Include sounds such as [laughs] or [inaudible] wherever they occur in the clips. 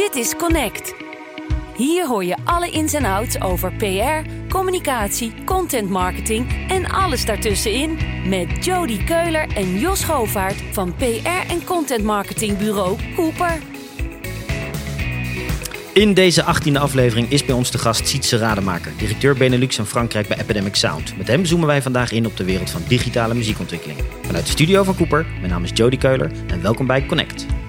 Dit is Connect. Hier hoor je alle ins en outs over PR, communicatie, content marketing en alles daartussenin met Jody Keuler en Jos Govaert van PR en content marketing bureau Cooper. In deze 18e aflevering is bij ons de gast Sietse Rademaker, directeur Benelux en Frankrijk bij Epidemic Sound. Met hem zoomen wij vandaag in op de wereld van digitale muziekontwikkeling. Vanuit de studio van Cooper, mijn naam is Jody Keuler en welkom bij Connect.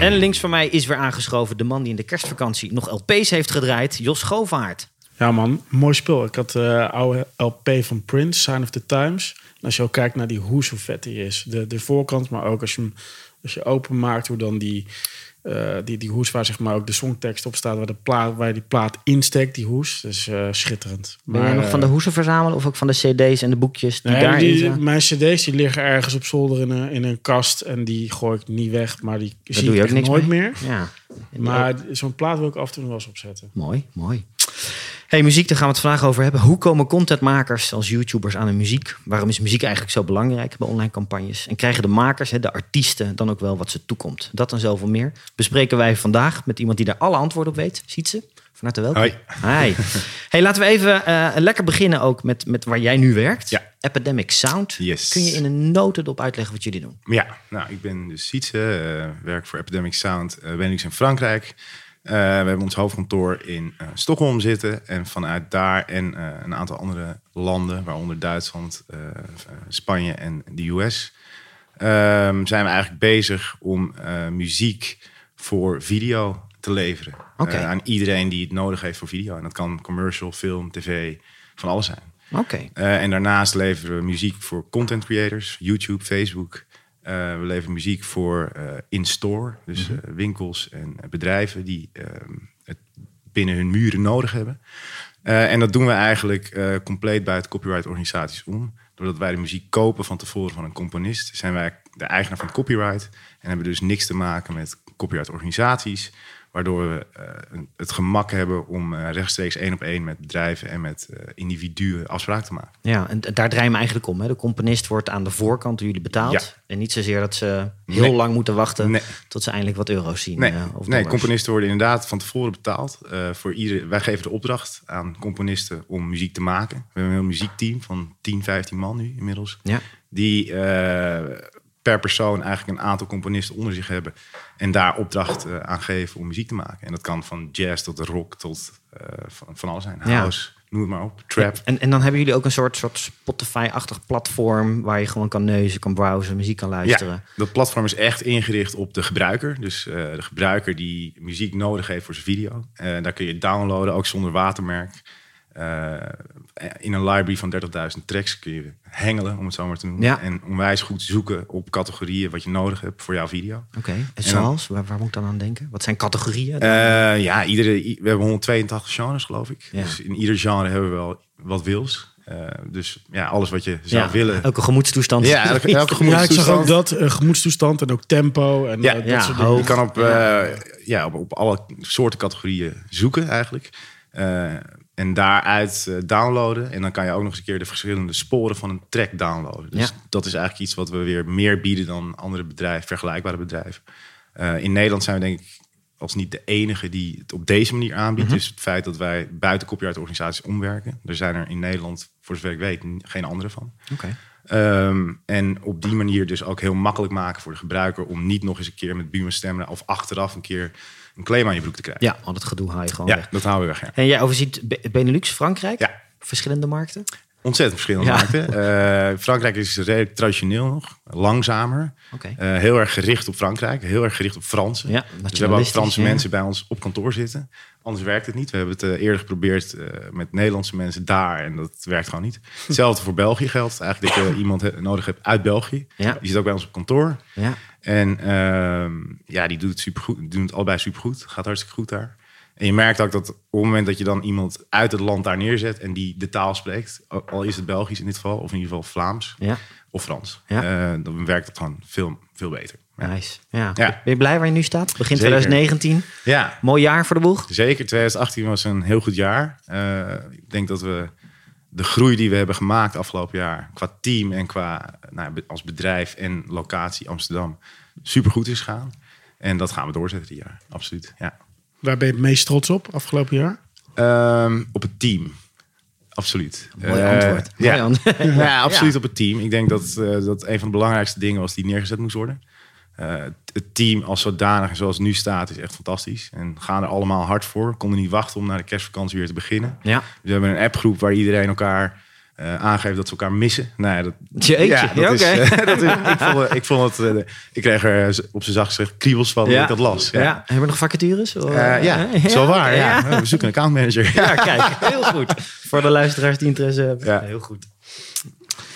En links van mij is weer aangeschoven de man die in de kerstvakantie nog LP's heeft gedraaid, Jos Govaert. Ja man, mooi spul. Ik had de uh, oude LP van Prince, Sign of the Times. En als je ook kijkt naar die hoe vet die is. De, de voorkant, maar ook als je hem als je openmaakt, hoe dan die, uh, die, die hoes waar zeg maar ook de songtekst op staat, waar, de plaat, waar je die plaat insteekt, die hoes. Dus uh, schitterend. Ben jij nog van de hoesen verzamelen of ook van de cd's en de boekjes die nee, daarin die, zijn? Mijn cd's die liggen ergens op zolder in een, in een kast en die gooi ik niet weg, maar die Daar zie je ik nooit mee? meer. Ja. Maar zo'n plaat wil ik af en toe nog wel eens opzetten. Mooi, mooi. Hey, muziek, daar gaan we het vandaag over hebben. Hoe komen contentmakers als YouTubers aan hun muziek? Waarom is muziek eigenlijk zo belangrijk bij online campagnes? En krijgen de makers, de artiesten, dan ook wel wat ze toekomt? Dat en zoveel meer bespreken wij vandaag met iemand die daar alle antwoorden op weet. Sietse, van harte welkom. Hoi. Hi. [laughs] Hey, laten we even uh, lekker beginnen ook met, met waar jij nu werkt. Ja. Epidemic Sound. Yes. Kun je in een notendop uitleggen wat jullie doen? Ja, nou, ik ben dus Sietse, uh, werk voor Epidemic Sound, uh, Benelux in Frankrijk. Uh, we hebben ons hoofdkantoor in uh, Stockholm zitten. En vanuit daar en uh, een aantal andere landen, waaronder Duitsland, Spanje en de US, ehm, zijn we eigenlijk bezig om muziek voor video te leveren. Okay. aan iedereen die het nodig heeft voor video. En dat kan commercial, film, tv, van alles zijn. Okay. en daarnaast leveren we muziek voor content creators, YouTube, Facebook. Uh, we leveren muziek voor uh, in-store, dus uh, winkels en bedrijven die het binnen hun muren nodig hebben. en dat doen we eigenlijk compleet buiten copyright organisaties om. Doordat wij de muziek kopen van tevoren van een componist, zijn wij de eigenaar van het copyright en hebben dus niks te maken met copyright organisaties. Waardoor we uh, het gemak hebben om uh, rechtstreeks één op één met bedrijven en met uh, individuen afspraken te maken. Ja, en daar draaien we eigenlijk om. Hè? De componist wordt aan de voorkant door jullie betaald. Ja. En niet zozeer dat ze heel Nee. lang moeten wachten Nee. tot ze eindelijk wat euro's zien. Nee, eh, of nee componisten worden inderdaad van tevoren betaald. Voor ieder, wij geven de opdracht aan componisten om muziek te maken. We hebben een heel muziekteam van 10, 15 man nu inmiddels. Ja. Die per persoon eigenlijk een aantal componisten onder zich hebben. En daar opdracht uh, aan geven om muziek te maken. En dat kan van jazz tot rock tot uh, van, van alles zijn. Ja. House, noem het maar op. Trap. En, en dan hebben jullie ook een soort, soort Spotify-achtig platform... waar je gewoon kan neuzen, kan browsen, muziek kan luisteren. Ja, dat platform is echt ingericht op de gebruiker. Dus uh, de gebruiker die muziek nodig heeft voor zijn video. Daar kun je downloaden, ook zonder watermerk. Uh, in een library van 30.000 tracks kun je hengelen, om het zo maar te noemen. Ja. En onwijs goed zoeken op categorieën wat je nodig hebt voor jouw video. Oké, okay. en zoals? Waar, waar, moet ik dan aan denken? Wat zijn categorieën? Uh, ja, iedere, we hebben 182 genres, geloof ik. Ja. Dus in ieder genre hebben we wel wat wils. Uh, dus ja, alles wat je zou ja, willen. Elke gemoedstoestand. Ja, elke, elke Ja, ik zag ook dat, uh, gemoedstoestand en ook tempo. En, ja, dat ja, soort hoog. Je kan op, uh, ja, op, op, alle soorten categorieën zoeken eigenlijk. En daaruit uh, downloaden. En dan kan je ook nog eens een keer de verschillende sporen van een track downloaden. Dus Ja. dat is eigenlijk iets wat we weer meer bieden dan andere bedrijven, vergelijkbare bedrijven. Uh, in Nederland zijn we denk ik als niet de enige die het op deze manier aanbiedt. Mhm. Dus het feit dat wij buiten copyright organisaties omwerken. Er zijn er in Nederland, voor zover ik weet, geen andere van. Oké. Um, en op die manier dus ook heel makkelijk maken voor de gebruiker... om niet nog eens een keer met Buma stemmen... of achteraf een keer een claim aan je broek te krijgen. Ja, al dat gedoe haal je gewoon Ja, weg. dat houden we weg. Ja. En jij overziet Be- Benelux, Frankrijk? Ja. Verschillende markten? Ontzettend verschillende Ja. markten. Uh, [laughs] Frankrijk is redelijk traditioneel nog, langzamer. Uh, heel erg gericht op Frankrijk, heel erg gericht op Fransen. Ja, dus we hebben ook Franse ja. mensen bij ons op kantoor zitten. Anders werkt het niet. We hebben het uh, eerder geprobeerd met Nederlandse mensen daar en dat werkt gewoon niet. Hetzelfde voor België geldt. Eigenlijk dat je [laughs] iemand nodig hebt uit België. Ja. Die zit ook bij ons op kantoor. En ehm, ja, die doet het supergoed. Die doen het allebei supergoed. Gaat hartstikke goed daar. En je merkt ook dat op het moment dat je dan iemand uit het land daar neerzet en die de taal spreekt, al is het Belgisch in dit geval, of in ieder geval Vlaams Ja. of Frans, Ja. eh, dan werkt het gewoon veel, veel beter. Ja. Nice. Ja. Ben je blij waar je nu staat? Begin Zeker. 2019. ja, Mooi jaar voor de boeg. zeker. 2018 was een heel goed jaar. Eh, ik denk dat we de groei die we hebben gemaakt afgelopen jaar, qua team en qua nou, als bedrijf en locatie Amsterdam, supergoed is gegaan. En dat gaan we doorzetten dit jaar, absoluut. Ja. Waar ben je het meest trots op afgelopen jaar? Ehm, op het team. Absoluut. Mooi Eh, antwoord. Mooi ja. antwoord. [laughs] [laughs] ja, absoluut op het team. Ik denk dat eh, dat een van de belangrijkste dingen was die neergezet moest worden. Eh, het team als zodanig zoals het nu staat is echt fantastisch. En gaan er allemaal hard voor. Konden niet wachten om naar de kerstvakantie weer te beginnen. Ja. We hebben een appgroep waar iedereen elkaar eh, aangeeft dat ze elkaar missen. Nou ja, dat, Jeetje, ja, dat ja, is, eh, [laughs] dat is, ik, vond, ik vond het, ik kreeg er op zijn zacht gezegd kriebels van dat ik dat las. Ja. Ja, Hebben we nog vacatures? Ja, wel waar. Ja. We zoeken een accountmanager. Ja, kijk, heel goed. Voor de luisteraars die interesse hebben. Ja. Heel goed.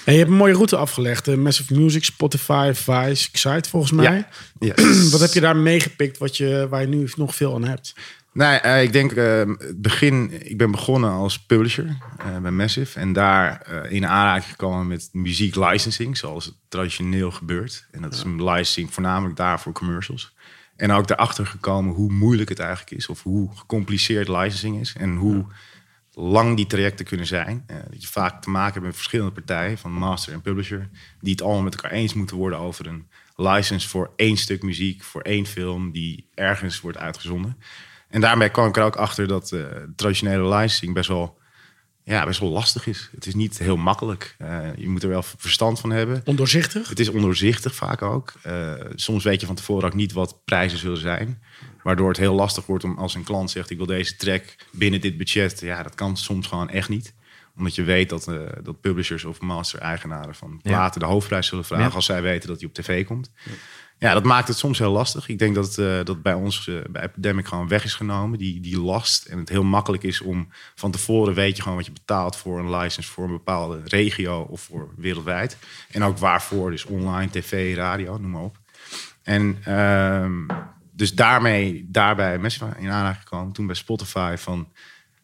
En je hebt een mooie route afgelegd. eh, Massive Music, Spotify, Vice, Excite volgens mij. Ja. [clears throat] Wat heb je daar meegepikt wat je, waar je nu nog veel aan hebt? Nee, eh, ik denk het begin. Ik ben begonnen als publisher eh, bij Massive. En daar in aanraking gekomen met muziek licensing, zoals het traditioneel gebeurt. En dat is een licensing voornamelijk daar voor commercials. En ook daarachter gekomen hoe moeilijk het eigenlijk is, of hoe gecompliceerd licensing is. En hoe lang die trajecten kunnen zijn. Eh, dat je vaak te maken hebt met verschillende partijen, van master en publisher, die het allemaal met elkaar eens moeten worden over een license voor één stuk muziek, voor één film die ergens wordt uitgezonden. En daarmee kwam ik er ook achter dat eh, traditionele licensing best wel, ja, best wel lastig is. Het is niet heel makkelijk. Eh, je moet er wel verstand van hebben. Ondoorzichtig? Het is ondoorzichtig vaak ook. Soms weet je van tevoren ook niet wat prijzen zullen zijn. Waardoor het heel lastig wordt om als een klant zegt... ik wil deze track binnen dit budget. Ja, dat kan soms gewoon echt niet. Omdat je weet dat, eh, dat publishers of master-eigenaren van Ja. platen... de hoofdprijs zullen vragen Ja. als zij weten dat die op tv komt. Ja, dat maakt het soms heel lastig. Ik denk dat eh, dat bij ons, eh, bij Epidemic, gewoon weg is genomen. Die, die last. En het heel makkelijk is om van tevoren weet je gewoon wat je betaalt voor een license voor een bepaalde regio of voor wereldwijd. En ook waarvoor, dus online, tv, radio, noem maar op. En ehm, dus daarmee, daarbij Massive in aanraking gekomen. Toen bij Spotify van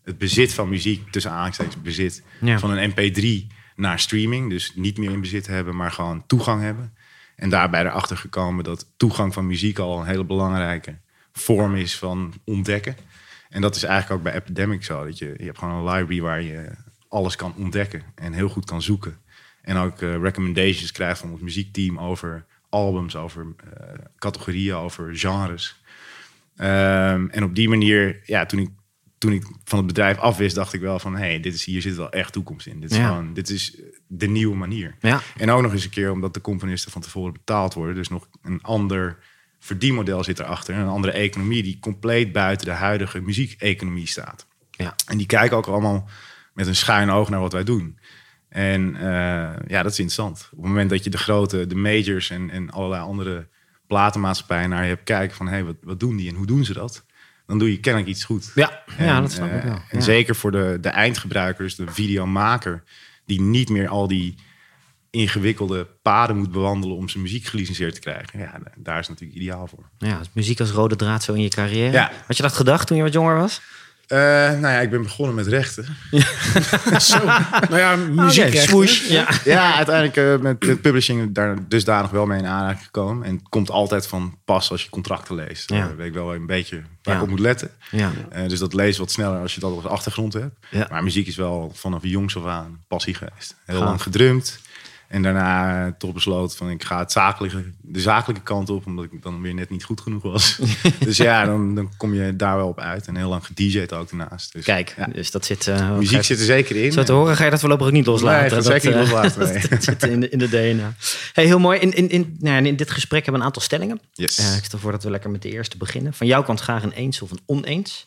het bezit van muziek, tussen aanhalingstekens bezit, Ja. van een mp3 naar streaming. Dus niet meer in bezit hebben, maar gewoon toegang hebben. En daarbij erachter gekomen dat toegang van muziek al een hele belangrijke vorm is van ontdekken. En dat is eigenlijk ook bij Epidemic zo. Dat je, je hebt gewoon een library waar je alles kan ontdekken en heel goed kan zoeken. En ook eh, recommendations krijgt van ons muziekteam over albums, over eh, categorieën, over genres. Ehm, en op die manier, ja, toen ik, toen ik van het bedrijf afwist, dacht ik wel van... hé, hey, dit is hier zit wel echt toekomst in. Dit is, Ja. gewoon, dit is de nieuwe manier. Ja. En ook nog eens een keer omdat de componisten van tevoren betaald worden. Dus nog een ander verdienmodel zit erachter. Een andere economie die compleet buiten de huidige muziekeconomie staat. Ja. En die kijken ook allemaal met een schuin oog naar wat wij doen. En eh, ja, dat is interessant. Op het moment dat je de grote, de majors en, en allerlei andere platenmaatschappijen naar je hebt kijken van... hé, hey, wat, wat doen die en hoe doen ze dat? Dan doe je kennelijk iets goed. Ja, ja En, dat snap ik eh, wel. En Ja. zeker voor de, de eindgebruikers, de videomaker... die niet meer al die ingewikkelde paden moet bewandelen... om zijn muziek gelicenseerd te krijgen. Ja, daar is het natuurlijk ideaal voor. Ja, muziek als rode draad zo in je carrière. Ja. Had je dat gedacht toen je wat jonger was? Eh, nou ja, ik ben begonnen met rechten. [laughs] Zo. Nou ja, muziek. Swoosh. Ja. Ja, uiteindelijk eh, met, met publishing daar dusdanig wel mee in aanraking gekomen. En het komt altijd van pas als je contracten leest. Ja. Dan weet ik wel een beetje waar Ja. ik op moet letten. Ja. Eh, dus dat lees wat sneller als je dat op de achtergrond hebt. Ja. Maar muziek is wel vanaf jongs af aan passie geweest. Heel Gaaf. lang gedrumd. En daarna eh, toch besloten van ik ga het zakelijke, de zakelijke kant op, omdat ik dan weer net niet goed genoeg was. [laughs] dus ja, dan, dan kom je daar wel op uit. En heel lang gedj'd ook daarnaast. Dus, Kijk, ja. dus dat zit... eh, muziek zit er zeker in. Zo te horen ga je dat voorlopig ook niet loslaten. Nee, dat zeker niet eh, loslaten, [laughs] nee. dat zit in de, in de DNA. Hey, heel mooi. In, in, in, nou ja, in dit gesprek hebben we een aantal stellingen. Yes. Ik stel voor dat we lekker met de eerste beginnen. Van jouw kant graag een eens of een oneens.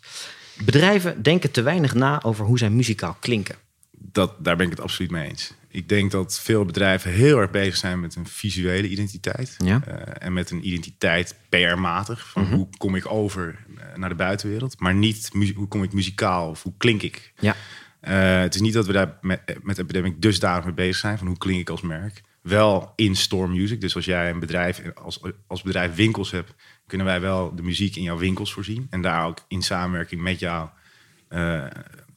Bedrijven denken te weinig na over hoe zij muzikaal klinken. dat, daar ben ik het absoluut mee eens. Ik denk dat veel bedrijven heel erg bezig zijn met een visuele identiteit. Ja. Eh, en met een identiteit PR-matig. Van hoe kom ik over eh, naar de buitenwereld. Maar niet hoe kom ik muzikaal of hoe klink ik. Ja. Eh, het is niet dat we daar met, met Epidemic dusdanig mee bezig zijn. Van hoe klink ik als merk. Wel in store music. Dus als jij een bedrijf, als, als bedrijf winkels hebt... kunnen wij wel de muziek in jouw winkels voorzien. En daar ook in samenwerking met jou...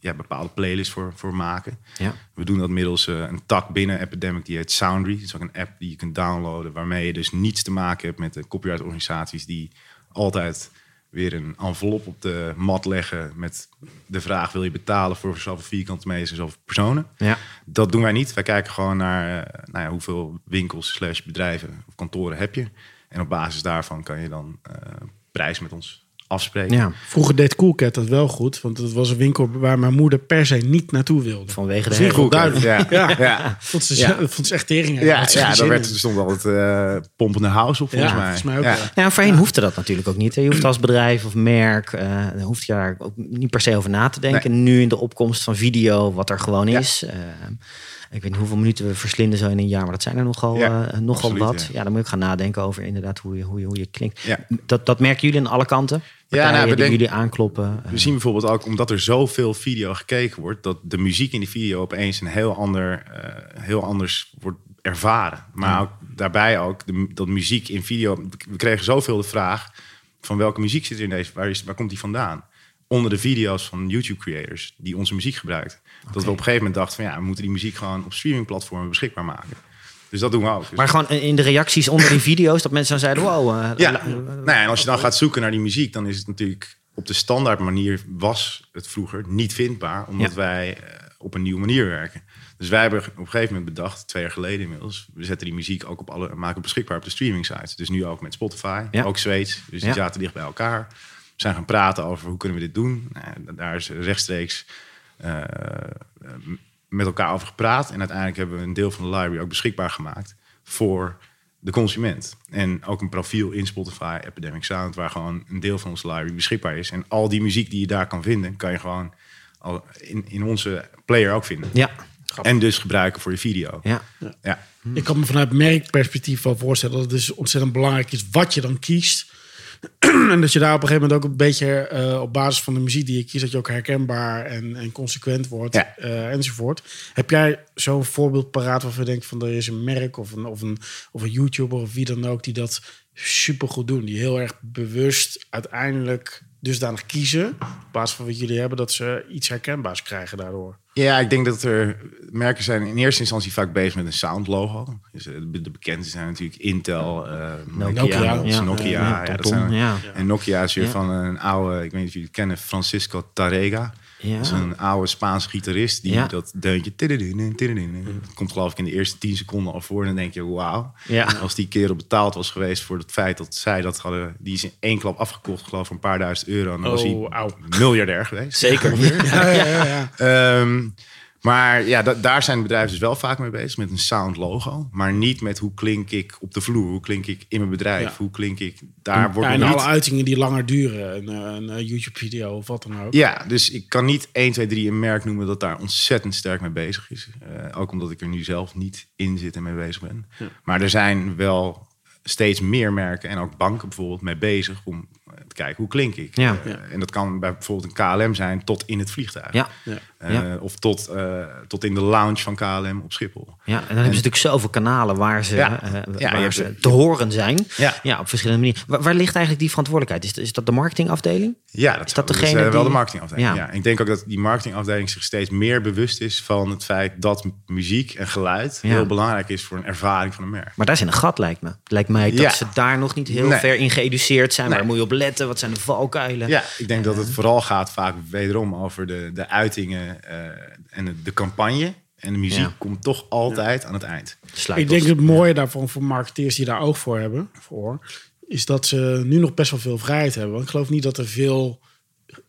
ja, bepaalde playlists voor, voor maken. Ja. We doen dat middels eh, een tak binnen Epidemic, die heet Soundry. Dat is ook een app die je kunt downloaden, waarmee je dus niets te maken hebt met de copyright-organisaties die altijd weer een envelop op de mat leggen met de vraag: wil je betalen voor zoveel vierkante meters en zoveel personen? Ja. Dat doen wij niet. Wij kijken gewoon naar eh, nou ja, hoeveel winkels, slash bedrijven of kantoren heb je. En op basis daarvan kan je dan eh, prijs met ons afspreken. Ja, Vroeger deed Coolcat dat wel goed. Want het was een winkel waar mijn moeder per se niet naartoe wilde. vanwege de Dat heel herrie. duidelijk. Ja, Ja. ja. Vond ze, Ja. vond ze echt tering. Ja, ja daar werd, er stond altijd eh pompende house op, volgens Ja, mij. volgens mij ook ja. wel. Ja, voorheen hoefde dat natuurlijk ook niet. hè. Je hoeft als bedrijf of merk, eh dan hoef je daar ook niet per se over na te denken. Nu in de opkomst van video, wat er gewoon Ja. is. eh, ik weet niet hoeveel minuten we verslinden zo in een jaar, maar dat zijn er nogal, Ja, eh, nogal absoluut, wat. ja. Ja. dan moet ik gaan nadenken over inderdaad hoe je, hoe je, hoe je klinkt. Ja. Dat, dat merken jullie aan alle kanten? Partijen nou, we die jullie aankloppen. eh, We zien bijvoorbeeld ook, omdat er zoveel video gekeken wordt, dat de muziek in die video opeens een heel, ander, eh, heel anders wordt ervaren. Maar ook, daarbij ook, de, dat muziek in video. We kregen zoveel de vraag van welke muziek zit er in deze, waar, is, waar komt die vandaan? Onder de video's van YouTube-creators die onze muziek Dat we op een gegeven moment dachten van ja, we moeten die muziek gewoon op streamingplatformen beschikbaar maken. Dus dat doen we ook. Dus- maar gewoon in de reacties onder die video's, dat mensen dan zeiden, wow. eh, ja, la- nou ja, en als je dan gaat zoeken naar die muziek, dan is het natuurlijk op de standaard manier was het vroeger niet vindbaar, omdat Ja. wij eh, op een nieuwe manier werken. Dus wij hebben op een gegeven moment bedacht, twee jaar geleden inmiddels, we zetten die muziek ook op alle, maken het beschikbaar op de streaming sites. Dus nu ook met Spotify, Ja. ook Zweeds. Dus die zaten dicht bij elkaar. We zijn gaan praten over hoe kunnen we dit doen. Nou, daar is rechtstreeks eh, met elkaar over gepraat. En uiteindelijk hebben we een deel van de library ook beschikbaar gemaakt voor de consument. En ook een profiel in Spotify, Epidemic Sound, waar gewoon een deel van onze library beschikbaar is. En al die muziek die je daar kan vinden, kan je gewoon al in, in onze player ook vinden. Ja, En dus gebruiken voor je video. ja. Ja. Ik kan me vanuit merkperspectief wel voorstellen dat het dus ontzettend belangrijk is wat je dan kiest. [clears throat] en dat je daar op een gegeven moment ook een beetje eh, op basis van de muziek die je kiest, dat je ook herkenbaar en, en consequent wordt Ja. eh, enzovoort. Heb jij zo'n voorbeeld paraat waarvan je denkt van er is een merk of een, of een, of een YouTuber of wie dan ook die dat super goed doen? Die heel erg bewust uiteindelijk dusdanig kiezen op basis van wat jullie hebben, dat ze iets herkenbaars krijgen daardoor. Ja, ik denk dat er merken zijn in eerste instantie vaak bezig met een sound logo. Dus eh, de, bekendste zijn natuurlijk Intel, eh Nokia, Nokia, ja. Nokia. Ja, Ja, dat TomTom, zijn, ja. En Nokia is weer Ja. van een oude, ik weet niet of jullie het kennen, Francisco Tarrega. Ja. Dat is een oude Spaanse gitarist die Ja. dat deuntje... dat komt geloof ik in de eerste tien seconden al voor. En dan denk je, wauw. Ja. Als die kerel betaald was geweest voor het feit dat zij dat hadden... Die is in één klap afgekocht, geloof ik, voor een paar duizend euro. En dan was Oh, hij auw. miljardair geweest. Zeker. [laughs] Ja, ja, ja, ja. Maar ja, da- daar zijn bedrijven dus wel vaak mee bezig met een sound logo. Maar niet met hoe klink ik op de vloer, hoe klink ik in mijn bedrijf, Ja. hoe klink ik... Daar wordt Ja, en nog alle niet... uitingen die langer duren. Een, eh, een, eh, YouTube-video of wat dan ook. Ja, dus ik kan niet 1, 2, 3 een merk noemen dat daar ontzettend sterk mee bezig is. Eh, ook omdat ik er nu zelf niet in zit en mee bezig ben. Maar er zijn wel steeds meer merken en ook banken bijvoorbeeld mee bezig om te kijken hoe klink ik. Ja. Eh, en dat kan bij bijvoorbeeld een KLM zijn tot in het vliegtuig. Ja. Ja. Eh, Ja. Of tot, eh, tot in de lounge van KLM op Schiphol. Ja, en dan hebben ze natuurlijk zoveel kanalen waar ze, Ja. eh, Ja, waar ze de- te horen zijn. Ja. op verschillende manieren. Waar, waar ligt eigenlijk die verantwoordelijkheid? Is, is dat de marketingafdeling? Ja, dat Is dat degene is, wel die- de marketingafdeling. Ja. Ja. Ik denk ook dat die marketingafdeling zich steeds meer bewust is van het feit dat muziek en geluid Ja. heel belangrijk is voor een ervaring van een merk. Maar daar zit een gat, lijkt me. Lijkt mij dat Ja. ze daar nog niet heel Nee. ver in geëduceerd zijn. Nee. Waar moet je op letten? Wat zijn de valkuilen? Ja, ik denk dat het vooral gaat vaak wederom over de, de uitingen eh, en de, de campagne. En de muziek Ja. komt toch altijd aan het eind. Sluit Ik denk het mooie daarvan voor marketeers die daar oog voor hebben, voor, is dat ze nu nog best wel veel vrijheid hebben. Want ik geloof niet dat er veel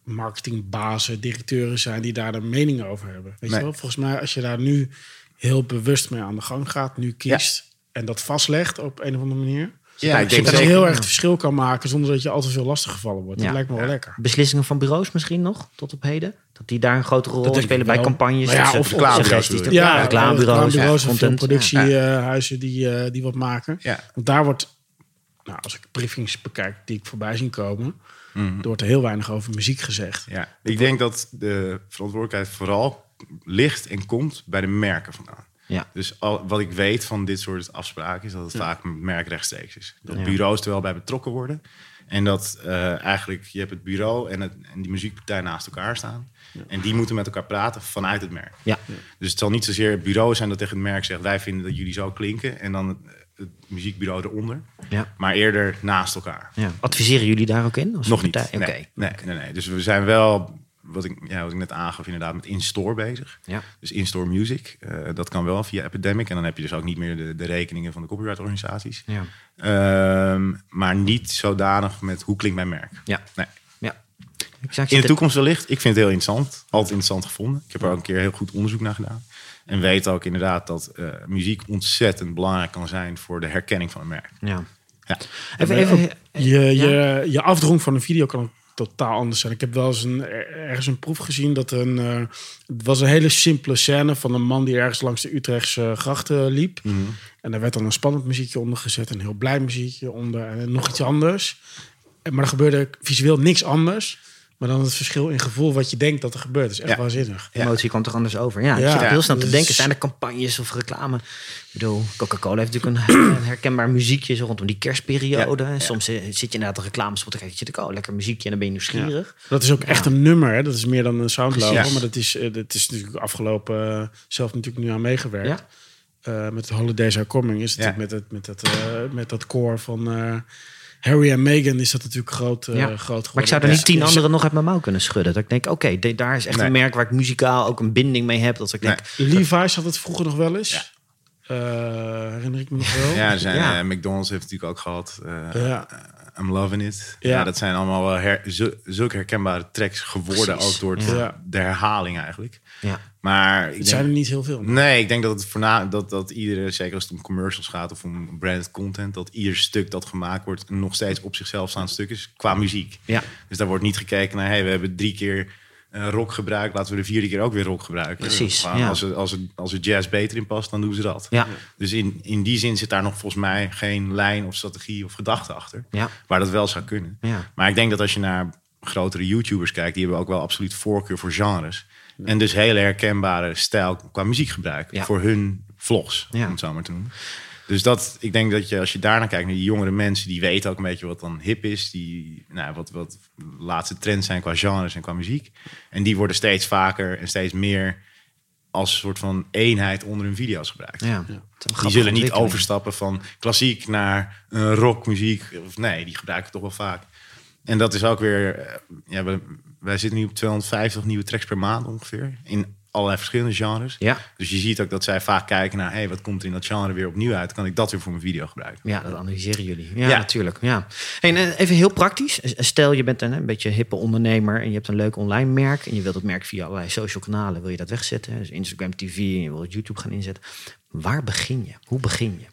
marketingbazen, directeuren zijn die daar een mening over hebben. Weet Nee. je wel? Volgens mij, als je daar nu heel bewust mee aan de gang gaat, nu kiest en dat vastlegt op een of andere manier. Ja, ik denk dat je zeker. heel erg het verschil kan maken zonder dat je al te veel lastig gevallen wordt. Ja. Dat lijkt me wel Ja. lekker. Beslissingen van bureaus misschien nog, tot op heden? Dat die daar een grotere rol ik spelen bij campagnes? Ja, of suggesties? Ja, reclamebureaus, ja, of productiehuizen die, eh, die wat maken. Ja. Want daar wordt, nou, als ik briefings bekijk die ik voorbij zien komen, Mhm. er wordt er heel weinig over muziek gezegd. Ja, ik denk dat de verantwoordelijkheid vooral ligt en komt bij de merken vandaan. Ja. Dus al, wat ik weet van dit soort afspraken is dat het vaak een merk rechtstreeks is. Dat Ja. bureaus er wel bij betrokken worden. En dat eh, eigenlijk je hebt het bureau en, het, en die muziekpartij naast elkaar staan. En die moeten met elkaar praten vanuit het merk. Ja. Dus het zal niet zozeer het bureau zijn dat tegen het merk zegt... wij vinden dat jullie zo klinken. En dan het, het muziekbureau eronder. Ja. Maar eerder naast elkaar. Ja. Adviseren jullie daar ook in? Nog niet. partij? Oké. Nee, nee, nee, nee. Dus we zijn wel wat ik, ja, wat ik net aangaf, inderdaad met in-store bezig. Ja. Dus in-store music. eh, dat kan wel via Epidemic. En dan heb je dus ook niet meer de, de rekeningen van de copyright-organisaties. Ja. Ehm, maar niet zodanig met hoe klinkt mijn merk. Ja. Nee. ja. Ik zag In de toekomst wellicht. Ik vind het heel interessant. Altijd interessant gevonden. Ik heb er ook een keer heel goed onderzoek naar gedaan. En weet ook inderdaad dat eh, muziek ontzettend belangrijk kan zijn voor de herkenning van een merk. Ja. Ja. Even, ook je, je, je afdronk van een video kan ook totaal anders zijn. Ik heb wel eens een, ergens een proef gezien dat een, eh, het was een hele simpele scène van een man die ergens langs de Utrechtse grachten liep. En daar werd dan een spannend muziekje onder gezet, een heel blij muziekje onder en nog iets anders. Maar er gebeurde visueel niks anders. Maar dan het verschil in gevoel wat je denkt dat er gebeurt. is echt Ja. waanzinnig. Ja. emotie kwam toch anders over. Ja, ik Ja. zit ook heel snel te Dus- denken. Zijn er campagnes of reclame? Ik bedoel, Coca-Cola heeft natuurlijk een, herkenbaar muziekje zo rondom die kerstperiode. En soms eh, zit je inderdaad een reclamespot te kijken. Je zit, oh, lekker muziekje en dan ben je nieuwsgierig. Dat is ook echt een nummer. Hè? Dat is meer dan een soundlogo. Precies. Maar dat is, eh, dat is natuurlijk afgelopen eh, zelf natuurlijk nu aan meegewerkt. Ja. Eh, met Holidays Are Coming is het Ja. natuurlijk met, het, met, dat, eh, met dat koor van eh, Harry en Meghan is dat natuurlijk groot, eh, Ja. groot geworden. Maar ik zou er niet tien anderen nog uit mijn mouw kunnen schudden. Dat ik denk, oké, de- daar is echt Nee. een merk waar ik muzikaal ook een binding mee heb. Dat ik denk, Levi's had het vroeger nog wel eens. Ja. Eh, herinner ik me nog wel. Ja, zijn, Ja. eh, McDonald's heeft het natuurlijk ook gehad. eh, Ja. eh, I'm loving it. Ja. Ja. dat zijn allemaal wel her, zu- zulke herkenbare tracks geworden. Precies. Ook door het- Ja. de herhaling eigenlijk. ja, Maar zijn er niet heel veel. nee, ik denk dat het voorna dat, dat iedere, zeker als het om commercials gaat of om branded content, dat ieder stuk dat gemaakt wordt nog steeds op zichzelf staand stuk is qua muziek. ja, Dus daar wordt niet gekeken naar, hey, we hebben drie keer eh, rock gebruikt, laten we de vierde keer ook weer rock gebruiken. Precies, ja. Als, er, als, er, als er jazz beter in past, dan doen ze dat. ja, Dus in, in die zin zit daar nog volgens mij geen lijn of strategie of gedachte achter. ja, Waar dat wel zou kunnen. ja. Maar ik denk dat als je naar grotere YouTubers kijkt, die hebben ook wel absoluut voorkeur voor genres. En dus hele herkenbare stijl qua muziekgebruik Ja. voor hun vlogs, Ja. om het zo maar te noemen. Dus dat, ik denk dat je als je daarnaar kijkt naar die jongere mensen, die weten ook een beetje wat dan hip is, die nou, wat, wat de laatste trends zijn qua genres en qua muziek. En die worden steeds vaker en steeds meer als een soort van eenheid onder hun video's gebruikt. ja. Die zullen niet overstappen van klassiek naar uh, rockmuziek. Of nee, die gebruiken toch wel vaak. En dat is ook weer... eh, ja, wij zitten nu op 250 nieuwe tracks per maand ongeveer. In allerlei verschillende genres. Ja, Dus je ziet ook dat zij vaak kijken naar... hey, wat komt er in dat genre weer opnieuw uit? Kan ik dat weer voor mijn video gebruiken? ja, dat analyseren jullie. Ja, Ja. natuurlijk. Ja. Hey, eh, even heel praktisch. Stel, je bent een, een beetje hippe ondernemer en je hebt een leuk online merk en je wilt het merk via allerlei social kanalen wil je dat wegzetten. Dus Instagram TV en je wil het YouTube gaan inzetten. Waar begin je? Hoe begin je?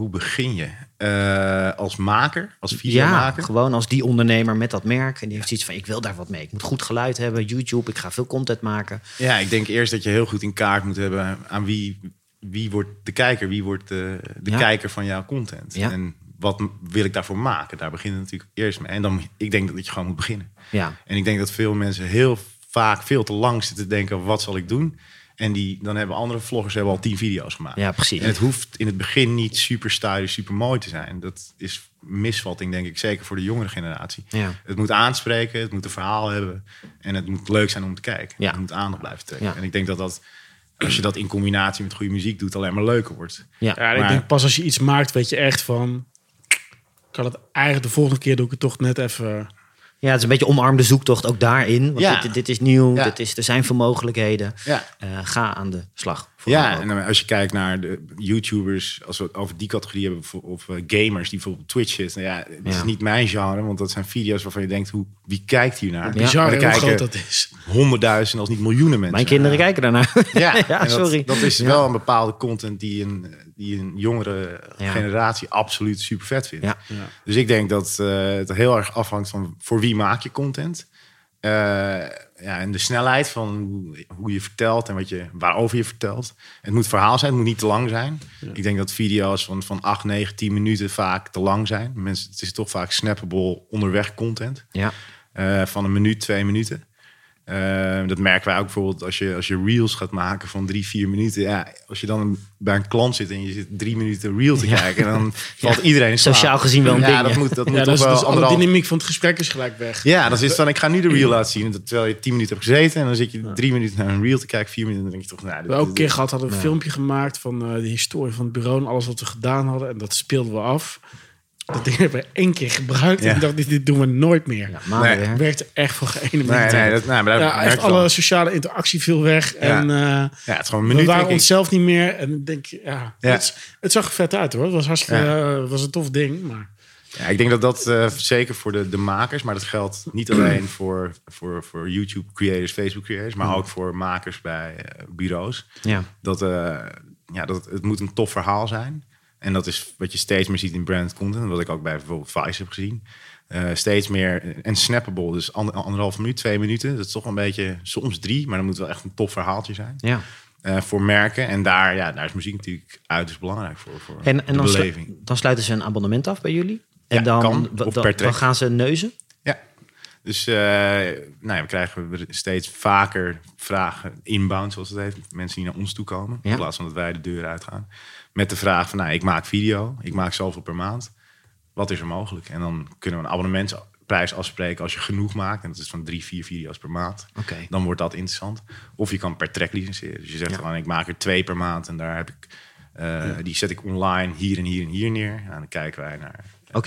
Hoe begin je? Eh, als maker? Als Ja, videomaker? gewoon als die ondernemer met dat merk en die heeft iets van ik wil daar wat mee. Ik moet goed geluid hebben, YouTube, ik ga veel content maken. Ja, ik denk eerst dat je heel goed in kaart moet hebben aan wie, wie wordt de kijker, wie wordt de, de Ja. kijker van jouw content. Ja. En wat wil ik daarvoor maken? Daar begint het natuurlijk eerst mee. En dan, ik denk dat je gewoon moet beginnen. Ja, En ik denk dat veel mensen heel vaak veel te lang zitten te denken, wat zal ik doen? En die, dan hebben andere vloggers hebben al tien video's gemaakt. ja precies. En het hoeft in het begin niet super stylish, super mooi te zijn. Dat is misvatting, denk ik, zeker voor de jongere generatie. Ja. Het moet aanspreken, het moet een verhaal hebben en het moet leuk zijn om te kijken. Ja. Het moet aandacht blijven trekken. Ja. En ik denk dat dat, als je dat in combinatie met goede muziek doet, alleen maar leuker wordt. Ja, Ja, ik denk pas als je iets maakt, weet je echt van... Kan het eigenlijk de volgende keer doe ik het toch net even... ja, het is een beetje omarmde zoektocht ook daarin. Want Ja. dit, dit is nieuw, Ja. dit is, er zijn veel mogelijkheden. Ja. Eh, ga aan de slag. Ja, en als je kijkt naar de YouTubers, als we het over die categorie hebben, of, eh, gamers die bijvoorbeeld op Twitch zitten. Ja, het Ja. is niet mijn genre, want dat zijn video's waarvan je denkt, hoe, wie kijkt hier naar? Bizar hoe groot dat is. honderdduizenden, als niet miljoenen mensen. Mijn kinderen naar. kijken daarnaar. Ja, [laughs] ja en dat, sorry. Dat is Ja. wel een bepaalde content die een, die een jongere Ja. generatie absoluut super vet vindt. Ja. Ja. Dus ik denk dat eh, het heel erg afhangt van voor wie maak je content. Eh, ja, en de snelheid van hoe, hoe je vertelt en wat je, waarover je vertelt. Het moet verhaal zijn, het moet niet te lang zijn. Ik denk dat video's van, van 8, 9, 10 minuten vaak te lang zijn. Mensen, het is toch vaak snappable onderweg content. Ja, Eh, van een minuut, twee minuten. Eh, dat merken wij ook bijvoorbeeld als je, als je reels gaat maken van drie, vier minuten. Ja, als je dan bij een klant zit en je zit drie minuten reel te kijken, dan [laughs] valt iedereen in slaap. Sociaal gezien wel een ja, ding, Dat ja. moet, dat moet toch dus, wel dus anderhalf- dynamiek van het gesprek is gelijk weg. Ja, dat is dan, ik ga nu de reel laten zien. Terwijl je tien minuten hebt gezeten en dan zit je drie minuten naar een reel te kijken, vier minuten, dan denk je toch, nou, dit- We hebben ook een keer gehad, hadden we een filmpje gemaakt van eh, de historie van het bureau en alles wat we gedaan hadden. En dat speelden we af. Dat ding hebben we één keer gebruikt. Ja. En ik dacht, dit, dit doen we nooit meer. Nee. werk. Werkte echt voor geen Nee, minuut. nee, dat, nee, maar ja, echt alle sociale interactie viel weg. En eh, Ja, het is gewoon een we waren onszelf niet meer. En ik denk, ja, Ja. Het, het zag er vet uit hoor. Het was hartstikke, eh, het was een tof ding. Maar Ja, ik denk dat dat eh, zeker voor de, de makers, maar dat geldt niet [clears throat] alleen voor, voor, voor YouTube creators, Facebook creators, maar ook voor makers bij eh, bureaus. Ja. Dat, eh, ja, dat het, het moet een tof verhaal zijn. En dat is wat je steeds meer ziet in branded content. Wat ik ook bij bijvoorbeeld Vice heb gezien. Eh, steeds meer en snappable. Dus ander, anderhalf minuut, twee minuten. Dat is toch een beetje, soms drie, maar dan moet wel echt een tof verhaaltje zijn. Ja. eh, voor merken. En daar, ja, daar is muziek natuurlijk uiterst belangrijk voor. voor En, dan, slu- beleving. dan sluiten ze een abonnement af bij jullie. En Ja, dan, kan. wa- Of dan, per track. dan gaan ze neuzen. Ja, dus eh, nou ja, we krijgen steeds vaker vragen, inbound zoals het heet. Mensen die naar ons toe komen, Ja. in plaats van dat wij de deur uitgaan. Met de vraag van, nou, ik maak video, ik maak zoveel per maand. Wat is er mogelijk? En dan kunnen we een abonnementsprijs afspreken als je genoeg maakt. En dat is van drie, vier video's per maand. Oké. Dan wordt dat interessant. Of je kan per track licenseren. Dus je zegt Ja. gewoon, ik maak er twee per maand. En daar heb ik, eh, die zet ik online hier en hier en hier neer. En dan kijken wij naar...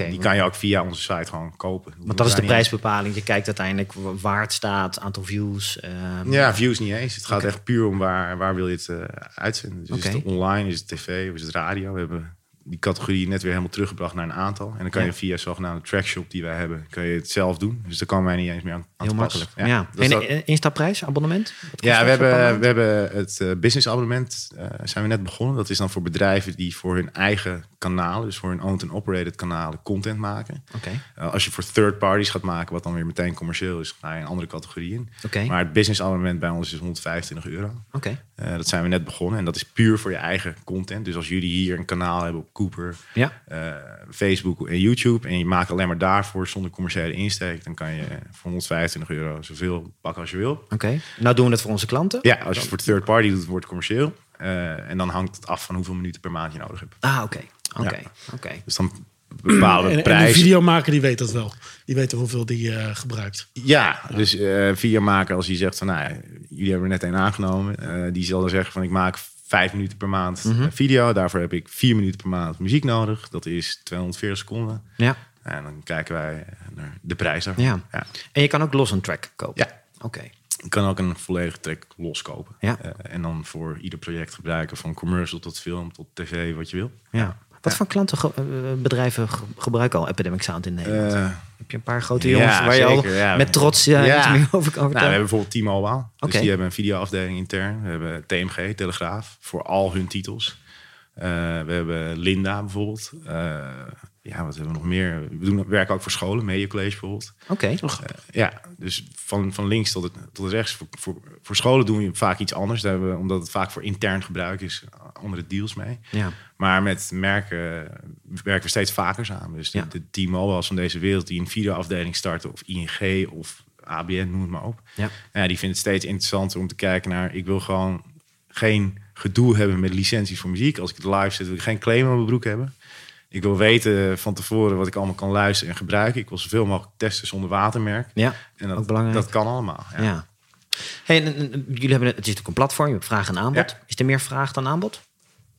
Die kan je ook via onze site gewoon kopen. Want dat is de prijsbepaling. Je kijkt uiteindelijk wa- waar het staat, aantal views. ehm, Ja, views niet eens. Het gaat echt puur om waar, waar wil je het eh, uitzenden. Dus is het online, is het tv, is het radio? We hebben die categorie net weer helemaal teruggebracht naar een aantal. En dan kan Ja. je via zogenaamde trackshop die wij hebben, kan je het zelf doen. Dus daar komen wij niet eens meer aan, aan Heel makkelijk. Ja. En dat- eh, instapprijs, abonnement? Ja, we hebben, we hebben het eh, business abonnement eh, zijn we net begonnen. Dat is dan voor bedrijven die voor hun eigen kanalen, dus voor hun owned en operated kanalen, content maken. Oké. Als je voor third parties gaat maken, wat dan weer meteen commercieel is, ga je een andere categorie in. Oké. Maar het business abonnement bij ons is 125 euro. Oké. Dat zijn we net begonnen en dat is puur voor je eigen content. Dus als jullie hier een kanaal hebben op Cooper, Ja. eh, Facebook en YouTube en je maakt alleen maar daarvoor zonder commerciële insteek, dan kan je voor 125 euro zoveel pakken als je wil. Oké. Nou doen we het voor onze klanten. Ja, als je het voor third party doet, wordt het commercieel. Eh, en dan hangt het af van hoeveel minuten per maand je nodig hebt. Ah, oké. Oké. Ja. Oké. Dus dan bepalen we en, en de prijs. videomaker die weet dat wel. Die weet hoeveel die eh, gebruikt. Ja, dus eh videomaker als hij zegt van, nou, ja, jullie hebben er net een aangenomen. eh, die zal dan zeggen van, ik maak vijf minuten per maand Mhm. eh, video. Daarvoor heb ik vier minuten per maand muziek nodig. Dat is 240 seconden. Ja. En dan kijken wij naar de prijs daarvan. Ja. ja. En je kan ook los een track kopen. Ja. Oké. Je kan ook een volledige track loskopen. Ja. Eh, en dan voor ieder project gebruiken. Van commercial tot film tot tv, wat je wil. Ja. Wat voor klanten, ge- eh, bedrijven ge- gebruiken al Epidemic Sound in Nederland? Eh, Heb je een paar grote jongens waar je al met trots iets meer over kan Nou, we vertellen? hebben bijvoorbeeld T-Mobile. Oké. Dus die hebben een videoafdeling intern. We hebben TMG, Telegraaf, voor al hun titels. Eh, we hebben Linda bijvoorbeeld. Ja, wat hebben we nog meer? We doen, werken ook voor scholen, Media College bijvoorbeeld. Oké. Eh, ja, dus van, van links tot, het, tot rechts. Voor, voor, voor scholen doen we vaak iets anders. Daar hebben we, omdat het vaak voor intern gebruik is, andere deals mee. Ja. Maar met merken werken we steeds vaker samen. Dus de, Ja. de T-Mobile's van deze wereld die een videoafdeling starten... of ING of ABN, noem het maar op. Ja. Ja, die vinden het steeds interessanter om te kijken naar... ik wil gewoon geen gedoe hebben met licenties voor muziek. Als ik het live zet, wil ik geen claim op mijn broek hebben. Ik wil weten van tevoren wat ik allemaal kan luisteren en gebruiken. Ik wil zoveel mogelijk testen zonder watermerk. Ja, en ook dat, belangrijk. dat kan allemaal. Ja. Ja. Hey, en, en- en jullie hebben, het is natuurlijk een platform, je hebt vraag en aanbod. Ja. Is er meer vraag dan aanbod?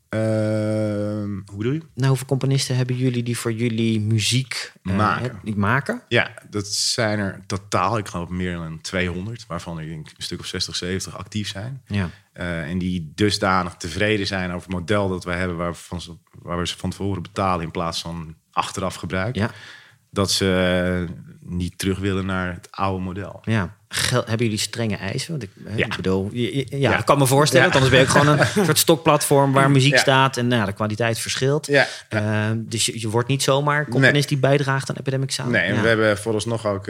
Ehm, hoe bedoel je? Nou, hoeveel componisten hebben jullie die voor jullie muziek eh, Maken. die maken? Ja, dat zijn er totaal, ik geloof meer dan 200, waarvan er denk ik een stuk of 60, 70 actief zijn. Ja. Eh, en die dusdanig tevreden zijn over het model dat wij hebben, waar, van, ze- waar we ze van tevoren betalen in plaats van achteraf gebruik, Ja. dat ze niet terug willen naar het oude model. ja. Hebben jullie strenge eisen? Want ik, Ja. ik bedoel, ja, Ja. ik kan me voorstellen. Want Anders ben je gewoon een [laughs] soort stokplatform waar muziek staat en nou, de kwaliteit verschilt. Ja. Eh, dus je, je wordt niet zomaar componist die bijdraagt aan Epidemic Sound. Nee, en we hebben vooralsnog ook